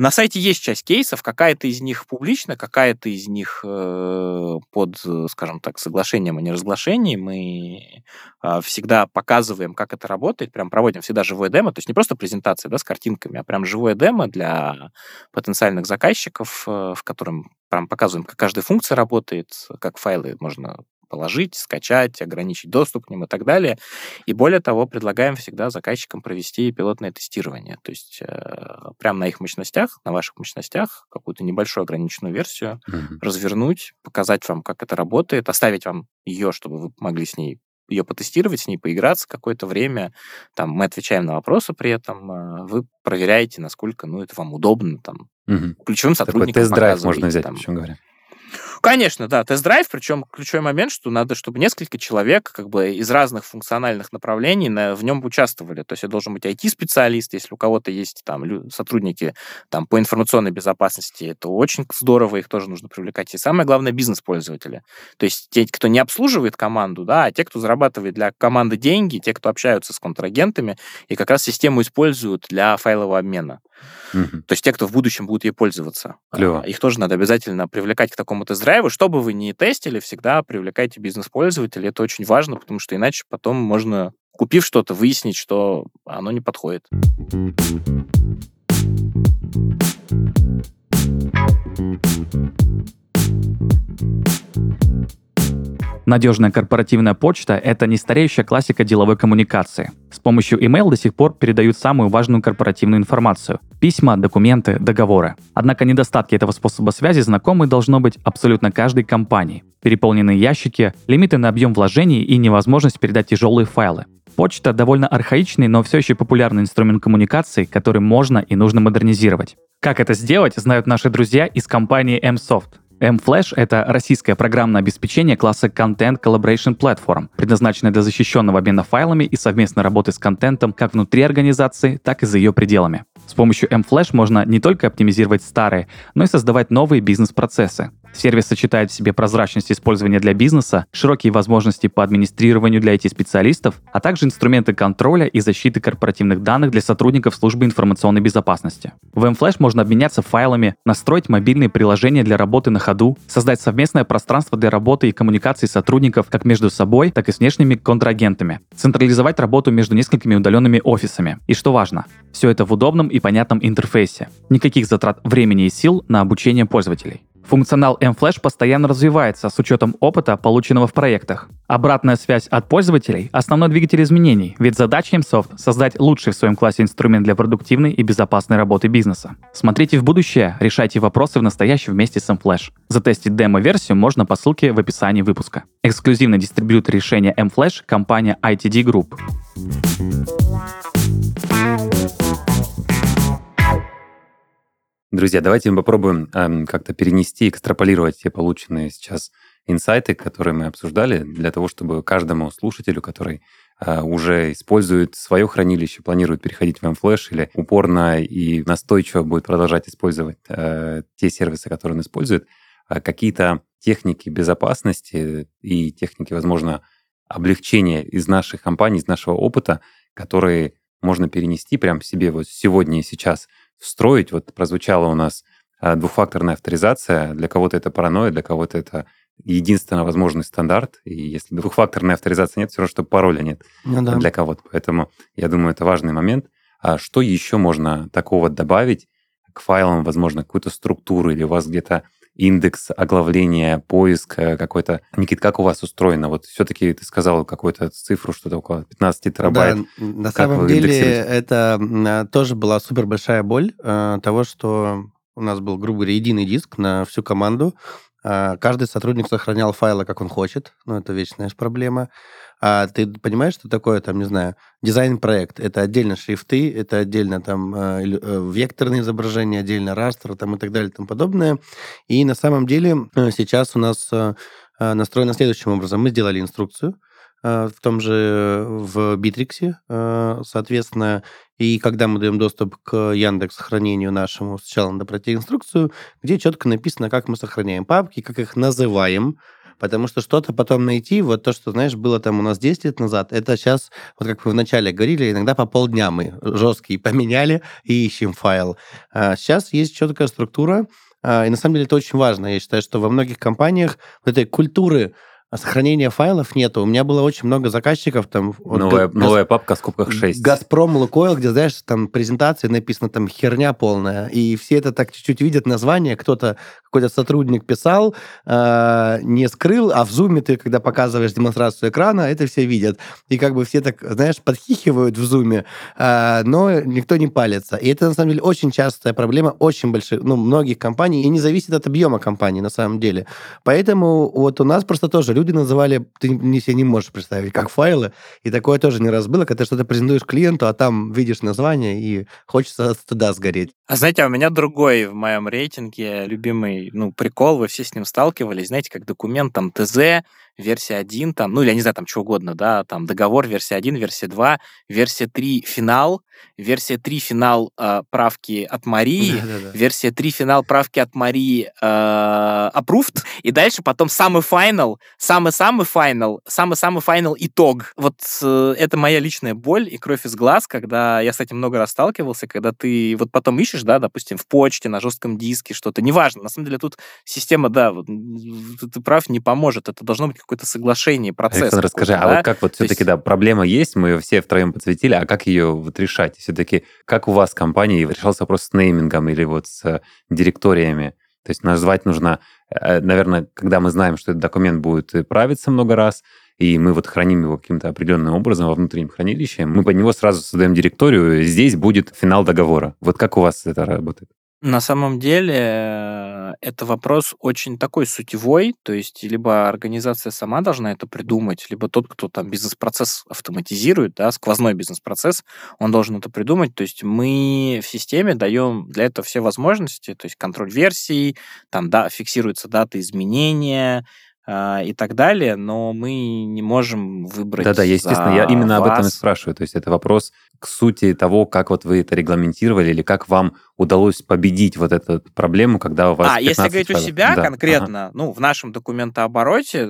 На сайте есть часть кейсов, какая-то из них публична, какая-то из них э, под, скажем так, соглашением о неразглашении. Мы э, всегда показываем, как это работает, прям проводим всегда живое демо, то есть не просто презентация да, с картинками, а прям живое демо для потенциальных заказчиков, э, в котором прям показываем, как каждая функция работает, как файлы можно положить, скачать, ограничить доступ к ним и так далее. И более того, предлагаем всегда заказчикам провести пилотное тестирование. То есть э, прямо на их мощностях, на ваших мощностях, какую-то небольшую ограниченную версию mm-hmm. развернуть, показать вам, как это работает, оставить вам ее, чтобы вы могли с ней ее потестировать, с ней поиграться какое-то время. Там мы отвечаем на вопросы при этом, а, вы проверяете, насколько ну, это вам удобно. Там, угу. Ключевым сотрудникам Такой тест-драйв можно взять, там, говоря. Конечно, да, тест-драйв, причем ключевой момент, что надо, чтобы несколько человек как бы из разных функциональных направлений на, в нем участвовали. То есть это должен быть IT-специалист, если у кого-то есть там сотрудники там, по информационной безопасности, это очень здорово, их тоже нужно привлекать. И самое главное, бизнес-пользователи. То есть те, кто не обслуживает команду, да, а те, кто зарабатывает для команды деньги, те, кто общаются с контрагентами и как раз систему используют для файлового обмена. Угу. То есть те, кто в будущем будут ей пользоваться. Клево. Их тоже надо обязательно привлекать к такому тест-драйву. Что бы вы ни тестили, всегда привлекайте бизнес-пользователей. Это очень важно, потому что иначе потом можно, купив что-то, выяснить, что оно не подходит. Надежная корпоративная почта — это не стареющая классика деловой коммуникации. С помощью email до сих пор передают самую важную корпоративную информацию — письма, документы, договоры. Однако недостатки этого способа связи знакомы должно быть абсолютно каждой компании. Переполненные ящики, лимиты на объем вложений и невозможность передать тяжелые файлы. Почта довольно архаичный, но все еще популярный инструмент коммуникации, который можно и нужно модернизировать. Как это сделать, знают наши друзья из компании MSoft. M-Flash — это российское программное обеспечение класса Content Collaboration Platform, предназначенное для защищенного обмена файлами и совместной работы с контентом как внутри организации, так и за ее пределами. С помощью M-Flash можно не только оптимизировать старые, но и создавать новые бизнес-процессы. Сервис сочетает в себе прозрачность использования для бизнеса, широкие возможности по администрированию для IT-специалистов, а также инструменты контроля и защиты корпоративных данных для сотрудников службы информационной безопасности. В mFlash можно обменяться файлами, настроить мобильные приложения для работы на ходу, создать совместное пространство для работы и коммуникации сотрудников как между собой, так и с внешними контрагентами, централизовать работу между несколькими удаленными офисами. И что важно, все это в удобном и понятном интерфейсе. Никаких затрат времени и сил на обучение пользователей. Функционал mFlash постоянно развивается с учетом опыта, полученного в проектах. Обратная связь от пользователей – основной двигатель изменений, ведь задача MSoft – создать лучший в своем классе инструмент для продуктивной и безопасной работы бизнеса. Смотрите в будущее, решайте вопросы в настоящем вместе с mFlash. Затестить демо-версию можно по ссылке в описании выпуска. Эксклюзивный дистрибьютор решения mFlash – компания ITD Group. Друзья, давайте мы попробуем э, как-то перенести, экстраполировать те полученные сейчас инсайты, которые мы обсуждали, для того, чтобы каждому слушателю, который э, уже использует свое хранилище, планирует переходить в mFlash или упорно и настойчиво будет продолжать использовать э, те сервисы, которые он использует, э, какие-то техники безопасности и техники, возможно, облегчения из наших компаний, из нашего опыта, которые можно перенести прямо себе вот сегодня и сейчас – встроить. Вот прозвучала у нас а, двухфакторная авторизация. Для кого-то это паранойя, для кого-то это единственно возможный стандарт. И если двухфакторной авторизации нет, все равно, что пароля нет ну, да. для кого-то. Поэтому я думаю, это важный момент. А что еще можно такого добавить к файлам, возможно, какую-то структуру, или у вас где-то индекс оглавления, поиск э, какой-то. Никит, как у вас устроено? Вот все-таки ты сказал какую-то цифру, что-то около 15 терабайт. Да, на как самом деле это а, тоже была супер большая боль э, того, что у нас был, грубо говоря, единый диск на всю команду. Э, каждый сотрудник сохранял файлы, как он хочет. Ну, это вечная проблема. А ты понимаешь, что такое, там, не знаю, дизайн-проект? Это отдельно шрифты, это отдельно там э, э, векторные изображения, отдельно растер там, и так далее и тому подобное. И на самом деле э, сейчас у нас настроено следующим образом. Мы сделали инструкцию, в том же в Битриксе, соответственно, и когда мы даем доступ к Яндекс хранению нашему, сначала надо пройти инструкцию, где четко написано, как мы сохраняем папки, как их называем, Потому что что-то потом найти, вот то, что, знаешь, было там у нас 10 лет назад, это сейчас, вот как вы вначале говорили, иногда по полдня мы жесткие поменяли и ищем файл. А сейчас есть четкая структура, а, и на самом деле это очень важно. Я считаю, что во многих компаниях вот этой культуры сохранения файлов нету. У меня было очень много заказчиков. Там, вот, новая, га- новая папка в скобках 6. Газпром, Лукойл, где, знаешь, там презентации написано там херня полная. И все это так чуть-чуть видят название. Кто-то, какой-то сотрудник писал, э, не скрыл, а в зуме ты, когда показываешь демонстрацию экрана, это все видят. И как бы все так, знаешь, подхихивают в зуме, э, но никто не палится. И это, на самом деле, очень частая проблема очень больших, ну, многих компаний, и не зависит от объема компании, на самом деле. Поэтому вот у нас просто тоже люди называли, ты не, себе не можешь представить, как файлы, и такое тоже не раз было, когда ты что-то презентуешь клиенту, а там видишь название, и хочется туда сгореть. А знаете, а у меня другой в моем рейтинге любимый, ну, прикол, вы все с ним сталкивались, знаете, как документ там ТЗ, версия 1, там, ну, или я не знаю, там, что угодно, да, там, договор, версия 1, версия 2, версия 3, финал, версия 3, финал э, правки от Марии, Да-да-да. версия 3, финал правки от Марии э, approved, и дальше потом самый финал, самый-самый финал, самый-самый финал итог. Вот э, это моя личная боль и кровь из глаз, когда я с этим много раз сталкивался, когда ты вот потом ищешь, да, допустим, в почте, на жестком диске что-то, неважно, на самом деле тут система, да, вот, ты прав, не поможет, это должно быть какое-то соглашение, процесс. Александр, расскажи, да? а вот как вот все-таки, есть... да, проблема есть, мы ее все втроем подсветили, а как ее вот решать? Все-таки как у вас в компании решался вопрос с неймингом или вот с э, директориями? То есть назвать нужно, э, наверное, когда мы знаем, что этот документ будет правиться много раз, и мы вот храним его каким-то определенным образом во внутреннем хранилище, мы под него сразу создаем директорию, здесь будет финал договора. Вот как у вас это работает? На самом деле э, это вопрос очень такой сутевой, то есть либо организация сама должна это придумать, либо тот, кто там бизнес-процесс автоматизирует, да, сквозной бизнес-процесс, он должен это придумать. То есть мы в системе даем для этого все возможности, то есть контроль версий, там да, фиксируются даты изменения, и так далее, но мы не можем выбрать. Да-да, естественно, я именно вас. об этом и спрашиваю. То есть это вопрос к сути того, как вот вы это регламентировали или как вам удалось победить вот эту проблему, когда у вас. А если говорить файлов. у себя да. конкретно, ага. ну в нашем документообороте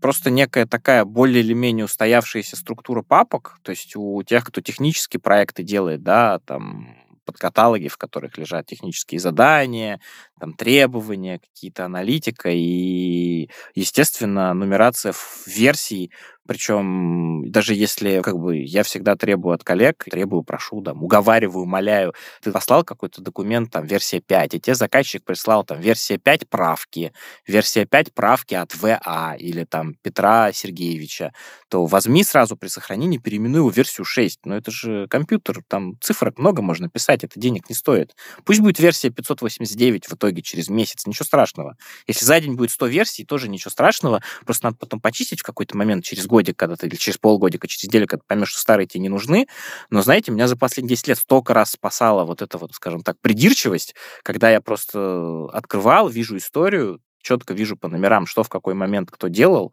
просто некая такая более или менее устоявшаяся структура папок, то есть у тех, кто технические проекты делает, да, там подкаталоги, в которых лежат технические задания, там требования, какие-то аналитика. И, естественно, нумерация версий причем даже если как бы я всегда требую от коллег, требую, прошу, там, уговариваю, умоляю, ты послал какой-то документ, там, версия 5, и тебе заказчик прислал там версия 5 правки, версия 5 правки от ВА или там Петра Сергеевича, то возьми сразу при сохранении, переименуй его версию 6. Но это же компьютер, там цифрок много можно писать, это денег не стоит. Пусть будет версия 589 в итоге через месяц, ничего страшного. Если за день будет 100 версий, тоже ничего страшного, просто надо потом почистить в какой-то момент через год годик, когда ты, или через полгодика, через неделю, когда ты поймешь, что старые тебе не нужны. Но, знаете, меня за последние 10 лет столько раз спасала вот эта вот, скажем так, придирчивость, когда я просто открывал, вижу историю, четко вижу по номерам, что в какой момент кто делал,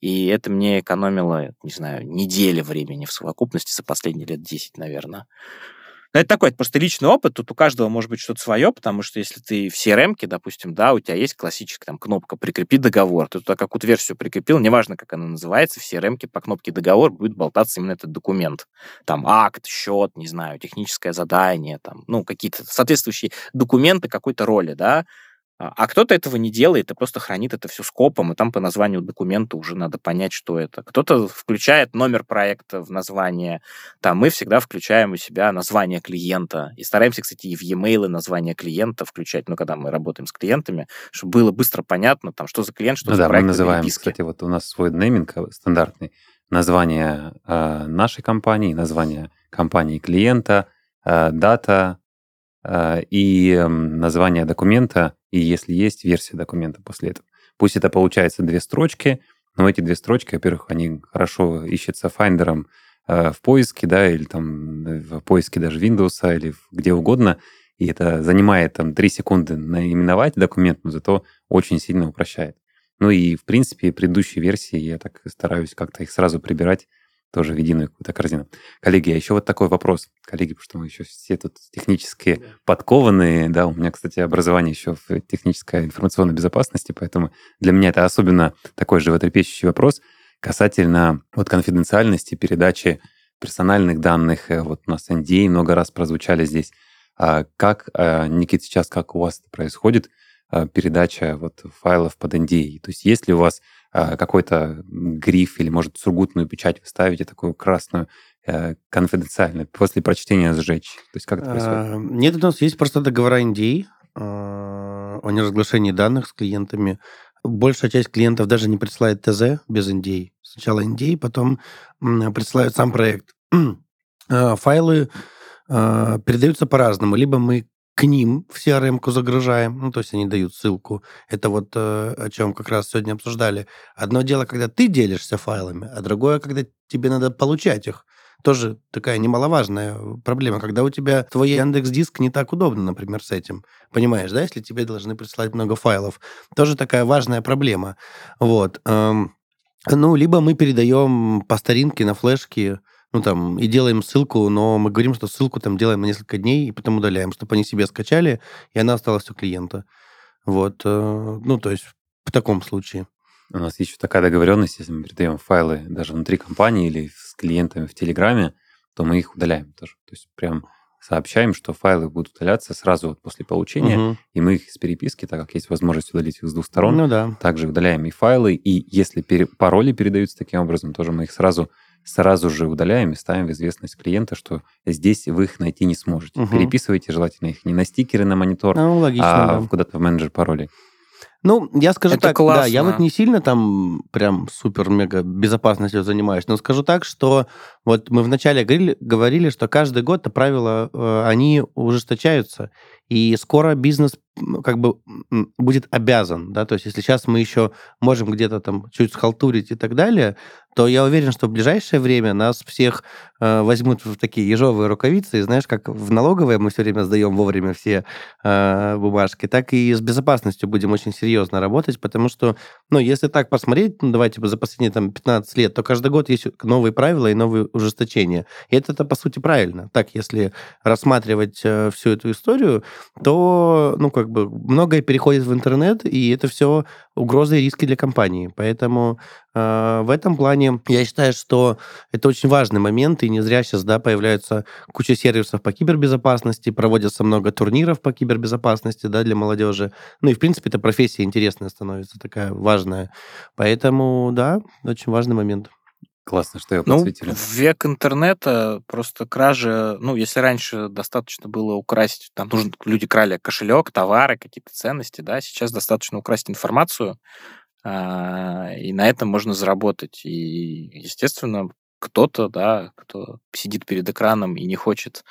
и это мне экономило, не знаю, недели времени в совокупности за последние лет 10, наверное. Но это такой, это просто личный опыт, тут у каждого может быть что-то свое, потому что если ты в CRM, допустим, да, у тебя есть классическая там кнопка «Прикрепи договор», ты туда какую-то версию прикрепил, неважно, как она называется, в CRM по кнопке «Договор» будет болтаться именно этот документ. Там акт, счет, не знаю, техническое задание, там, ну, какие-то соответствующие документы какой-то роли, да, а, а кто-то этого не делает и просто хранит это все скопом, и там по названию документа уже надо понять, что это. Кто-то включает номер проекта в название. Там мы всегда включаем у себя название клиента. И стараемся, кстати, и в e-mail название клиента включать, ну, когда мы работаем с клиентами, чтобы было быстро понятно, там, что за клиент, что ну, за да, проект. мы называем, переписки. кстати, вот у нас свой нейминг э, стандартный. Название э, нашей компании, название компании клиента, э, дата, э, и название документа, и если есть версия документа после этого. Пусть это получается две строчки, но эти две строчки, во-первых, они хорошо ищутся Finder ом э, в поиске, да, или там э, в поиске даже Windows или где угодно, и это занимает там 3 секунды наименовать документ, но зато очень сильно упрощает. Ну и, в принципе, предыдущие версии я так стараюсь как-то их сразу прибирать тоже в единую какую-то корзину. Коллеги, а еще вот такой вопрос. Коллеги, потому что мы еще все тут технически подкованные. Да, у меня, кстати, образование еще в технической информационной безопасности, поэтому для меня это особенно такой животрепещущий вопрос касательно вот конфиденциальности передачи персональных данных. Э, вот у нас NDA много раз прозвучали здесь. А как, а, Никит, сейчас как у вас это происходит, а, передача вот файлов под NDA? То есть есть ли у вас э, какой-то гриф или, может, сургутную печать вы ставите, такую красную, э, конфиденциально, после прочтения сжечь? То есть как это происходит? Нет, у нас есть просто договора NDA о неразглашении данных с клиентами. Большая часть клиентов даже не присылает ТЗ без NDA. Сначала NDA, потом присылают сам проект. <clears throat> Файлы передаются по-разному. Либо мы к ним в CRM-ку загружаем, ну, то есть они дают ссылку. Это вот э, о чем как раз сегодня обсуждали. Одно дело, когда ты делишься файлами, а другое, когда тебе надо получать их. Тоже такая немаловажная проблема, когда у тебя твой Яндекс Диск не так удобно, например, с этим. Понимаешь, да, если тебе должны присылать много файлов. Тоже такая важная проблема. Вот. Эм, ну, либо мы передаем по старинке на флешке ну, там, и делаем ссылку, но мы говорим, что ссылку там делаем на несколько дней и потом удаляем, чтобы они себе скачали, и она осталась у клиента. Вот, э, ну, то есть в таком случае. У нас еще такая договоренность, если мы передаем файлы даже внутри компании или с клиентами в Телеграме, то мы их удаляем тоже. То есть прям сообщаем, что файлы будут удаляться сразу вот после получения, угу. и мы их из переписки, так как есть возможность удалить их с двух сторон, ну, да. также удаляем и файлы, и если пароли передаются таким образом, тоже мы их сразу сразу же удаляем и ставим в известность клиента, что здесь вы их найти не сможете. Угу. Переписывайте желательно их не на стикеры на монитор, ну, логично, а да. куда-то в менеджер паролей. Ну, я скажу Это так, классно. да, я вот не сильно там прям супер-мега безопасностью занимаюсь, но скажу так, что вот мы вначале говорили, говорили что каждый год это правила, э, они ужесточаются, и скоро бизнес как бы будет обязан, да, то есть если сейчас мы еще можем где-то там чуть схалтурить и так далее, то я уверен, что в ближайшее время нас всех э, возьмут в такие ежовые рукавицы, и знаешь, как в налоговое мы все время сдаем вовремя все э, бумажки, так и с безопасностью будем очень серьезно работать, потому что, ну, если так посмотреть, ну, давайте за последние там 15 лет, то каждый год есть новые правила и новые ужесточения. И это, это по сути, правильно. Так, если рассматривать э, всю эту историю, то, ну, как бы многое переходит в интернет, и это все угрозы и риски для компании. Поэтому в этом плане я считаю, что это очень важный момент, и не зря сейчас да, появляются куча сервисов по кибербезопасности, проводятся много турниров по кибербезопасности да, для молодежи. Ну и, в принципе, эта профессия интересная становится, такая важная. Поэтому, да, очень важный момент. Классно, что его ну, подсветили. В век интернета просто кражи, ну, если раньше достаточно было украсть, там нужно, люди крали кошелек, товары, какие-то ценности, да, сейчас достаточно украсть информацию, а, и на этом можно заработать. И, естественно, кто-то, да, кто сидит перед экраном и не хочет,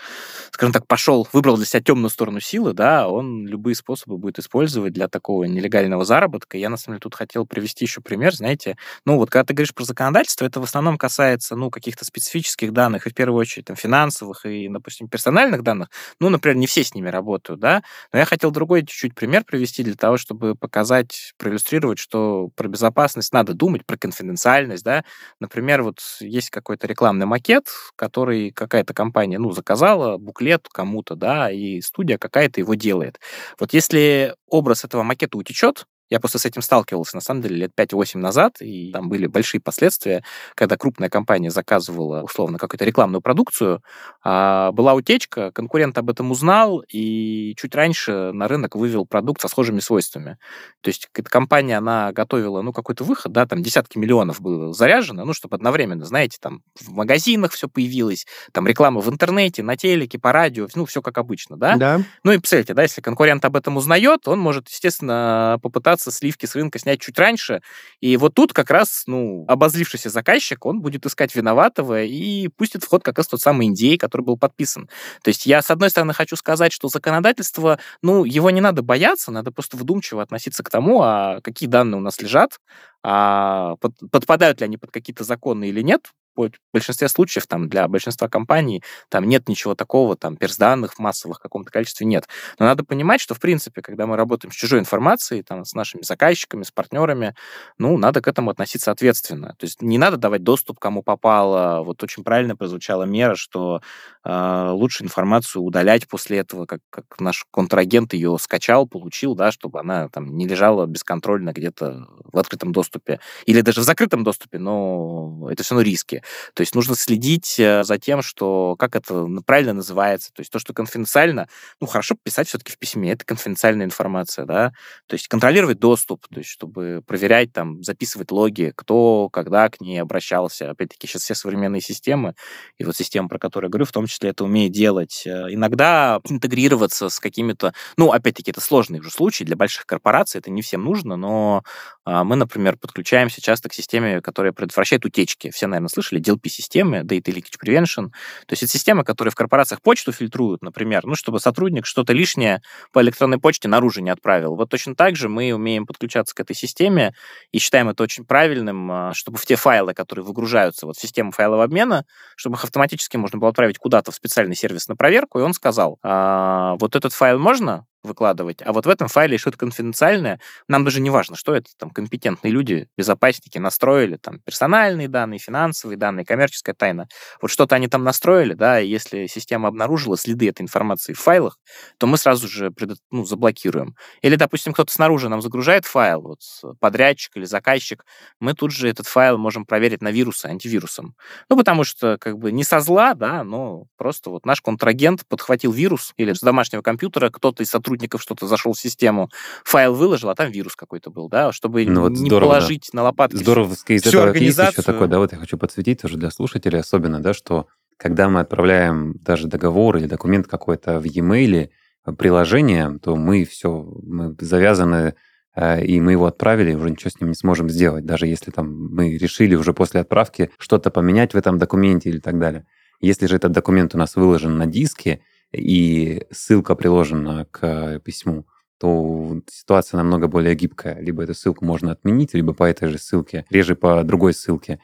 скажем так, пошел, выбрал для себя темную сторону силы, да, он любые способы будет использовать для такого нелегального заработка. Я, на самом деле, тут хотел привести еще пример, знаете, ну, вот когда ты говоришь про законодательство, это в основном касается, ну, каких-то специфических данных, и в первую очередь, там, финансовых и, допустим, персональных данных. Ну, например, не все с ними работают, да, но я хотел другой чуть-чуть пример привести для того, чтобы показать, проиллюстрировать, что про безопасность надо думать, про конфиденциальность, да. Например, вот есть как какой-то рекламный макет, который какая-то компания, ну, заказала, буклет кому-то, да, и студия какая-то его делает. Вот если образ этого макета утечет, я просто с этим сталкивался, на самом деле, лет 5-8 назад, и там были большие последствия, когда крупная компания заказывала, условно, какую-то рекламную продукцию, а была утечка, конкурент об этом узнал, и чуть раньше на рынок вывел продукт со схожими свойствами. То есть эта компания, она готовила, ну, какой-то выход, да, там десятки миллионов было заряжено, ну, чтобы одновременно, знаете, там в магазинах все появилось, там реклама в интернете, на телеке, по радио, ну, все как обычно, да? Да. Ну, и представляете, да, если конкурент об этом узнает, он может, естественно, попытаться попытаться сливки с рынка снять чуть раньше. И вот тут как раз, ну, обозлившийся заказчик, он будет искать виноватого и пустит в ход как раз тот самый индей, который был подписан. То есть я, с одной стороны, хочу сказать, что законодательство, ну, его не надо бояться, надо просто вдумчиво относиться к тому, а какие данные у нас лежат, а под, подпадают ли они под какие-то законы или нет, в большинстве случаев там для большинства компаний там нет ничего такого, там персданных в массовых каком-то количестве нет. Но надо понимать, что в принципе, когда мы работаем с чужой информацией, там, с нашими заказчиками, с партнерами, ну, надо к этому относиться ответственно. То есть не надо давать доступ, кому попало. Вот очень правильно прозвучала мера, что э, лучше информацию удалять после этого, как, как наш контрагент ее скачал, получил, да, чтобы она там не лежала бесконтрольно где-то в открытом доступе или даже в закрытом доступе, но это все равно риски. То есть нужно следить э, за тем, что как это правильно называется. То есть то, что конфиденциально, ну, хорошо писать все-таки в письме, это конфиденциальная информация, да. То есть контролировать доступ, то есть чтобы проверять, там, записывать логи, кто, когда к ней обращался. Опять-таки, сейчас все современные системы, и вот система, про которую я говорю, в том числе это умеет делать. Э, иногда интегрироваться с какими-то, ну, опять-таки, это сложный уже случай для больших корпораций, это не всем нужно, но а, мы, например, подключаемся часто к системе, которая предотвращает утечки. Все, наверное, слышали DLP-системы, Data Leakage Prevention. То есть это системы, которые в корпорациях почту фильтруют, например, ну, чтобы сотрудник что-то лишнее по электронной почте наружу не отправил. Вот точно так же мы умеем подключаться к этой системе и считаем это очень правильным, а, чтобы в те файлы, которые выгружаются вот в систему файлового обмена, чтобы их автоматически можно было отправить куда-то в специальный сервис на проверку, и он сказал, а, вот этот файл можно выкладывать, а вот в этом файле что-то конфиденциальное, нам даже не важно, что это, там, компетентные люди, безопасники настроили, там, персональные данные, финансовые данные, коммерческая тайна. Вот что-то они там настроили, да, и если система обнаружила следы этой информации в файлах, то мы сразу же предо... ну, заблокируем. Или, допустим, кто-то снаружи нам загружает файл, вот подрядчик или заказчик, мы тут же этот файл можем проверить на вирусы, антивирусом. Ну, потому что, как бы, не со зла, да, но просто вот наш контрагент подхватил вирус или с домашнего компьютера кто-то из сотрудников что-то зашел в систему, файл выложил, а там вирус какой-то был, да, чтобы ну, вот не здорово, положить да. на лопатки Здорово, из этого организацию. есть еще такое, да, вот я хочу подсветить тоже для слушателей особенно, да, что когда мы отправляем даже договор или документ какой-то в e-mail, э, приложение, то мы все, мы завязаны э, и мы его отправили, уже ничего с ним не сможем сделать, даже если там мы решили уже после отправки что-то поменять в этом документе или так далее. Если же этот документ у нас выложен на диске, и ссылка приложена к письму, то ситуация намного более гибкая. Либо эту ссылку можно отменить, либо по этой же ссылке, реже по другой ссылке э,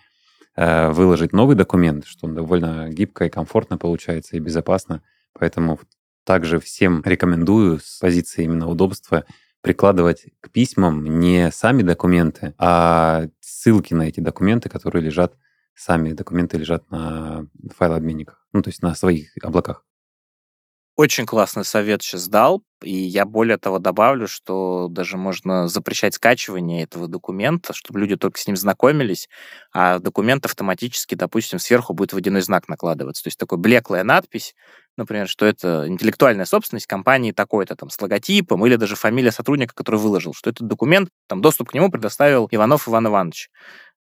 выложить новый документ, что он довольно гибко и комфортно получается и безопасно. Поэтому также всем рекомендую с позиции именно удобства прикладывать к письмам не сами документы, а ссылки на эти документы, которые лежат, сами документы лежат на файлообменниках, ну, то есть на своих облаках. Очень классный совет сейчас дал, и я более того добавлю, что даже можно запрещать скачивание этого документа, чтобы люди только с ним знакомились, а документ автоматически, допустим, сверху будет водяной знак накладываться. То есть такой блеклая надпись, например, что это интеллектуальная собственность компании такой-то там с логотипом или даже фамилия сотрудника, который выложил, что этот документ, там доступ к нему предоставил Иванов Иван Иванович.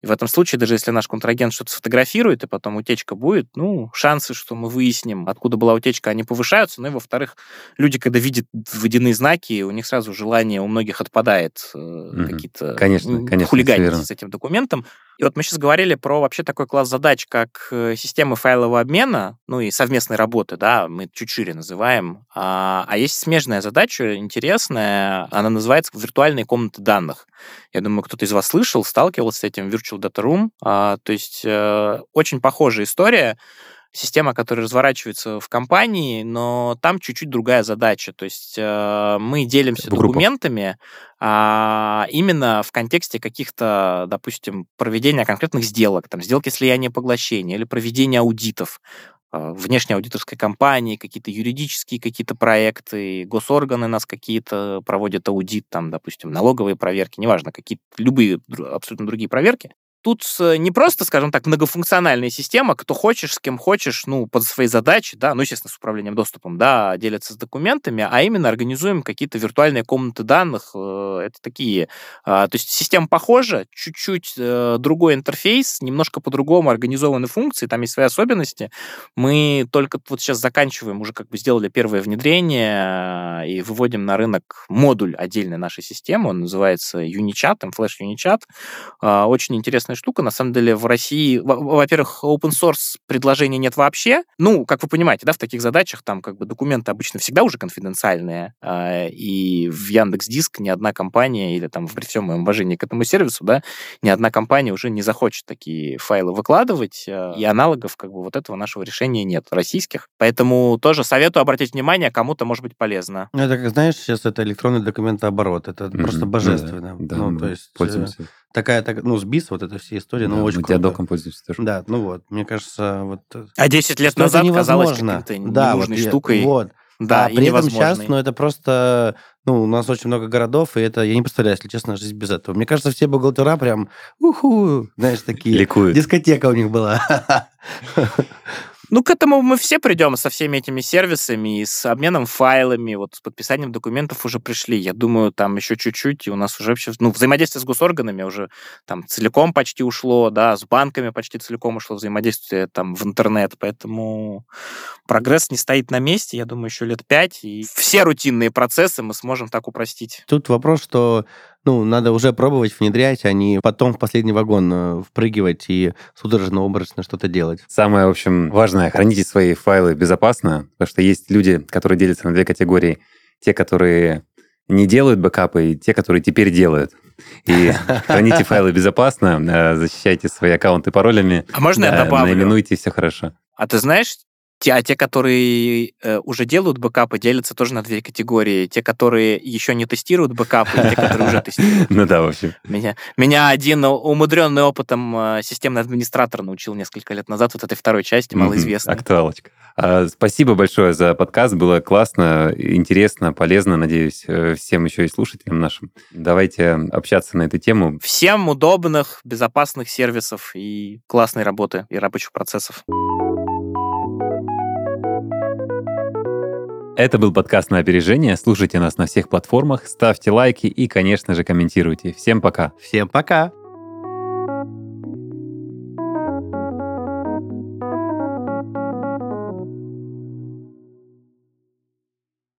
И в этом случае, даже если наш контрагент что-то сфотографирует, и потом утечка будет, ну, шансы, что мы выясним, откуда была утечка, они повышаются. Ну и, во-вторых, люди, когда видят водяные знаки, у них сразу желание у многих отпадает mm-hmm. какие-то конечно, конечно, хулиганить с этим документом. И вот мы сейчас говорили про вообще такой класс задач, как э, системы файлового обмена, ну и совместной работы, да, мы чуть шире называем. А, а есть смежная задача, интересная, она называется виртуальные комнаты данных. Я думаю, кто-то из вас слышал, сталкивался с этим Virtual Data Room. А, то есть э, очень похожая история система, которая разворачивается в компании, но там чуть-чуть другая задача. То есть э, мы делимся Группа. документами а, именно в контексте каких-то, допустим, проведения конкретных сделок, там, сделки слияния поглощения или проведения аудитов а, внешней аудиторской компании, какие-то юридические какие-то проекты, госорганы нас какие-то проводят аудит, там, допустим, налоговые проверки, неважно, какие-то любые абсолютно другие проверки тут не просто, скажем так, многофункциональная система, кто хочешь, с кем хочешь, ну, под свои задачи, да, ну, естественно, с управлением доступом, да, делятся с документами, а именно организуем какие-то виртуальные комнаты данных. Э, это такие... А, то есть система похожа, чуть-чуть э, другой интерфейс, немножко по-другому организованы функции, там есть свои особенности. Мы только вот сейчас заканчиваем, уже как бы сделали первое внедрение э, и выводим на рынок модуль отдельной нашей системы, он называется Unichat, Flash Unichat. А, очень интересная интересная штука. На самом деле в России, во-первых, open source предложений нет вообще. Ну, как вы понимаете, да, в таких задачах там как бы документы обычно всегда уже конфиденциальные, а, и в Яндекс Диск ни одна компания или там при всем моем уважении к этому сервису, да, ни одна компания уже не захочет такие файлы выкладывать, а, и аналогов как бы вот этого нашего решения нет российских. Поэтому тоже советую обратить внимание, кому-то может быть полезно. Ну, это, как знаешь, сейчас это электронный документооборот, это mm-hmm. просто божественно. Да, ну, то есть, э, пользуемся такая, так, ну, сбис, вот эта вся история, ну, да, очень мы диадоком пользуемся тоже. Да, ну вот, мне кажется, вот... Э, а 10 лет назад казалось какой-то да, ненужной вот, штукой. Вот. Да, а при этом сейчас, ну, это просто ну, у нас очень много городов, и это, я не представляю, если честно, жизнь без этого. Мне кажется, все бухгалтера прям, уху, знаешь, такие... Ликуют. Дискотека у них была. <laughs> Ну, к этому мы все придем со всеми этими сервисами и с обменом файлами, вот с подписанием документов уже пришли. Я думаю, там еще чуть-чуть, и у нас уже вообще, ну, взаимодействие с госорганами уже там целиком почти ушло, да, с банками почти целиком ушло взаимодействие там в интернет, поэтому прогресс не стоит на месте, я думаю, еще лет пять, и все рутинные процессы мы сможем так упростить. Тут вопрос, что ну, надо уже пробовать внедрять, а не потом в последний вагон э, впрыгивать и судорожно-образно что-то делать. Самое, в общем, важное, храните свои файлы безопасно, потому что есть люди, которые делятся на две категории. Те, которые не делают бэкапы, и те, которые теперь делают. И <laughs> храните файлы безопасно, э, защищайте свои аккаунты паролями. А можно я добавлю? Наименуйте, все хорошо. А ты знаешь, те, а те, которые э, уже делают бэкапы, делятся тоже на две категории. Те, которые еще не тестируют бэкапы, и те, которые уже тестируют. Ну да, в общем. Меня, меня один умудренный опытом э, системный администратор научил несколько лет назад вот этой второй части, малоизвестной. Актуалочка. А, спасибо большое за подкаст. Было классно, интересно, полезно. Надеюсь, э, всем еще и слушателям нашим. Давайте общаться на эту тему. Всем удобных, безопасных сервисов и классной работы и рабочих процессов. Это был подкаст на опережение. Слушайте нас на всех платформах, ставьте лайки и, конечно же, комментируйте. Всем пока. Всем пока.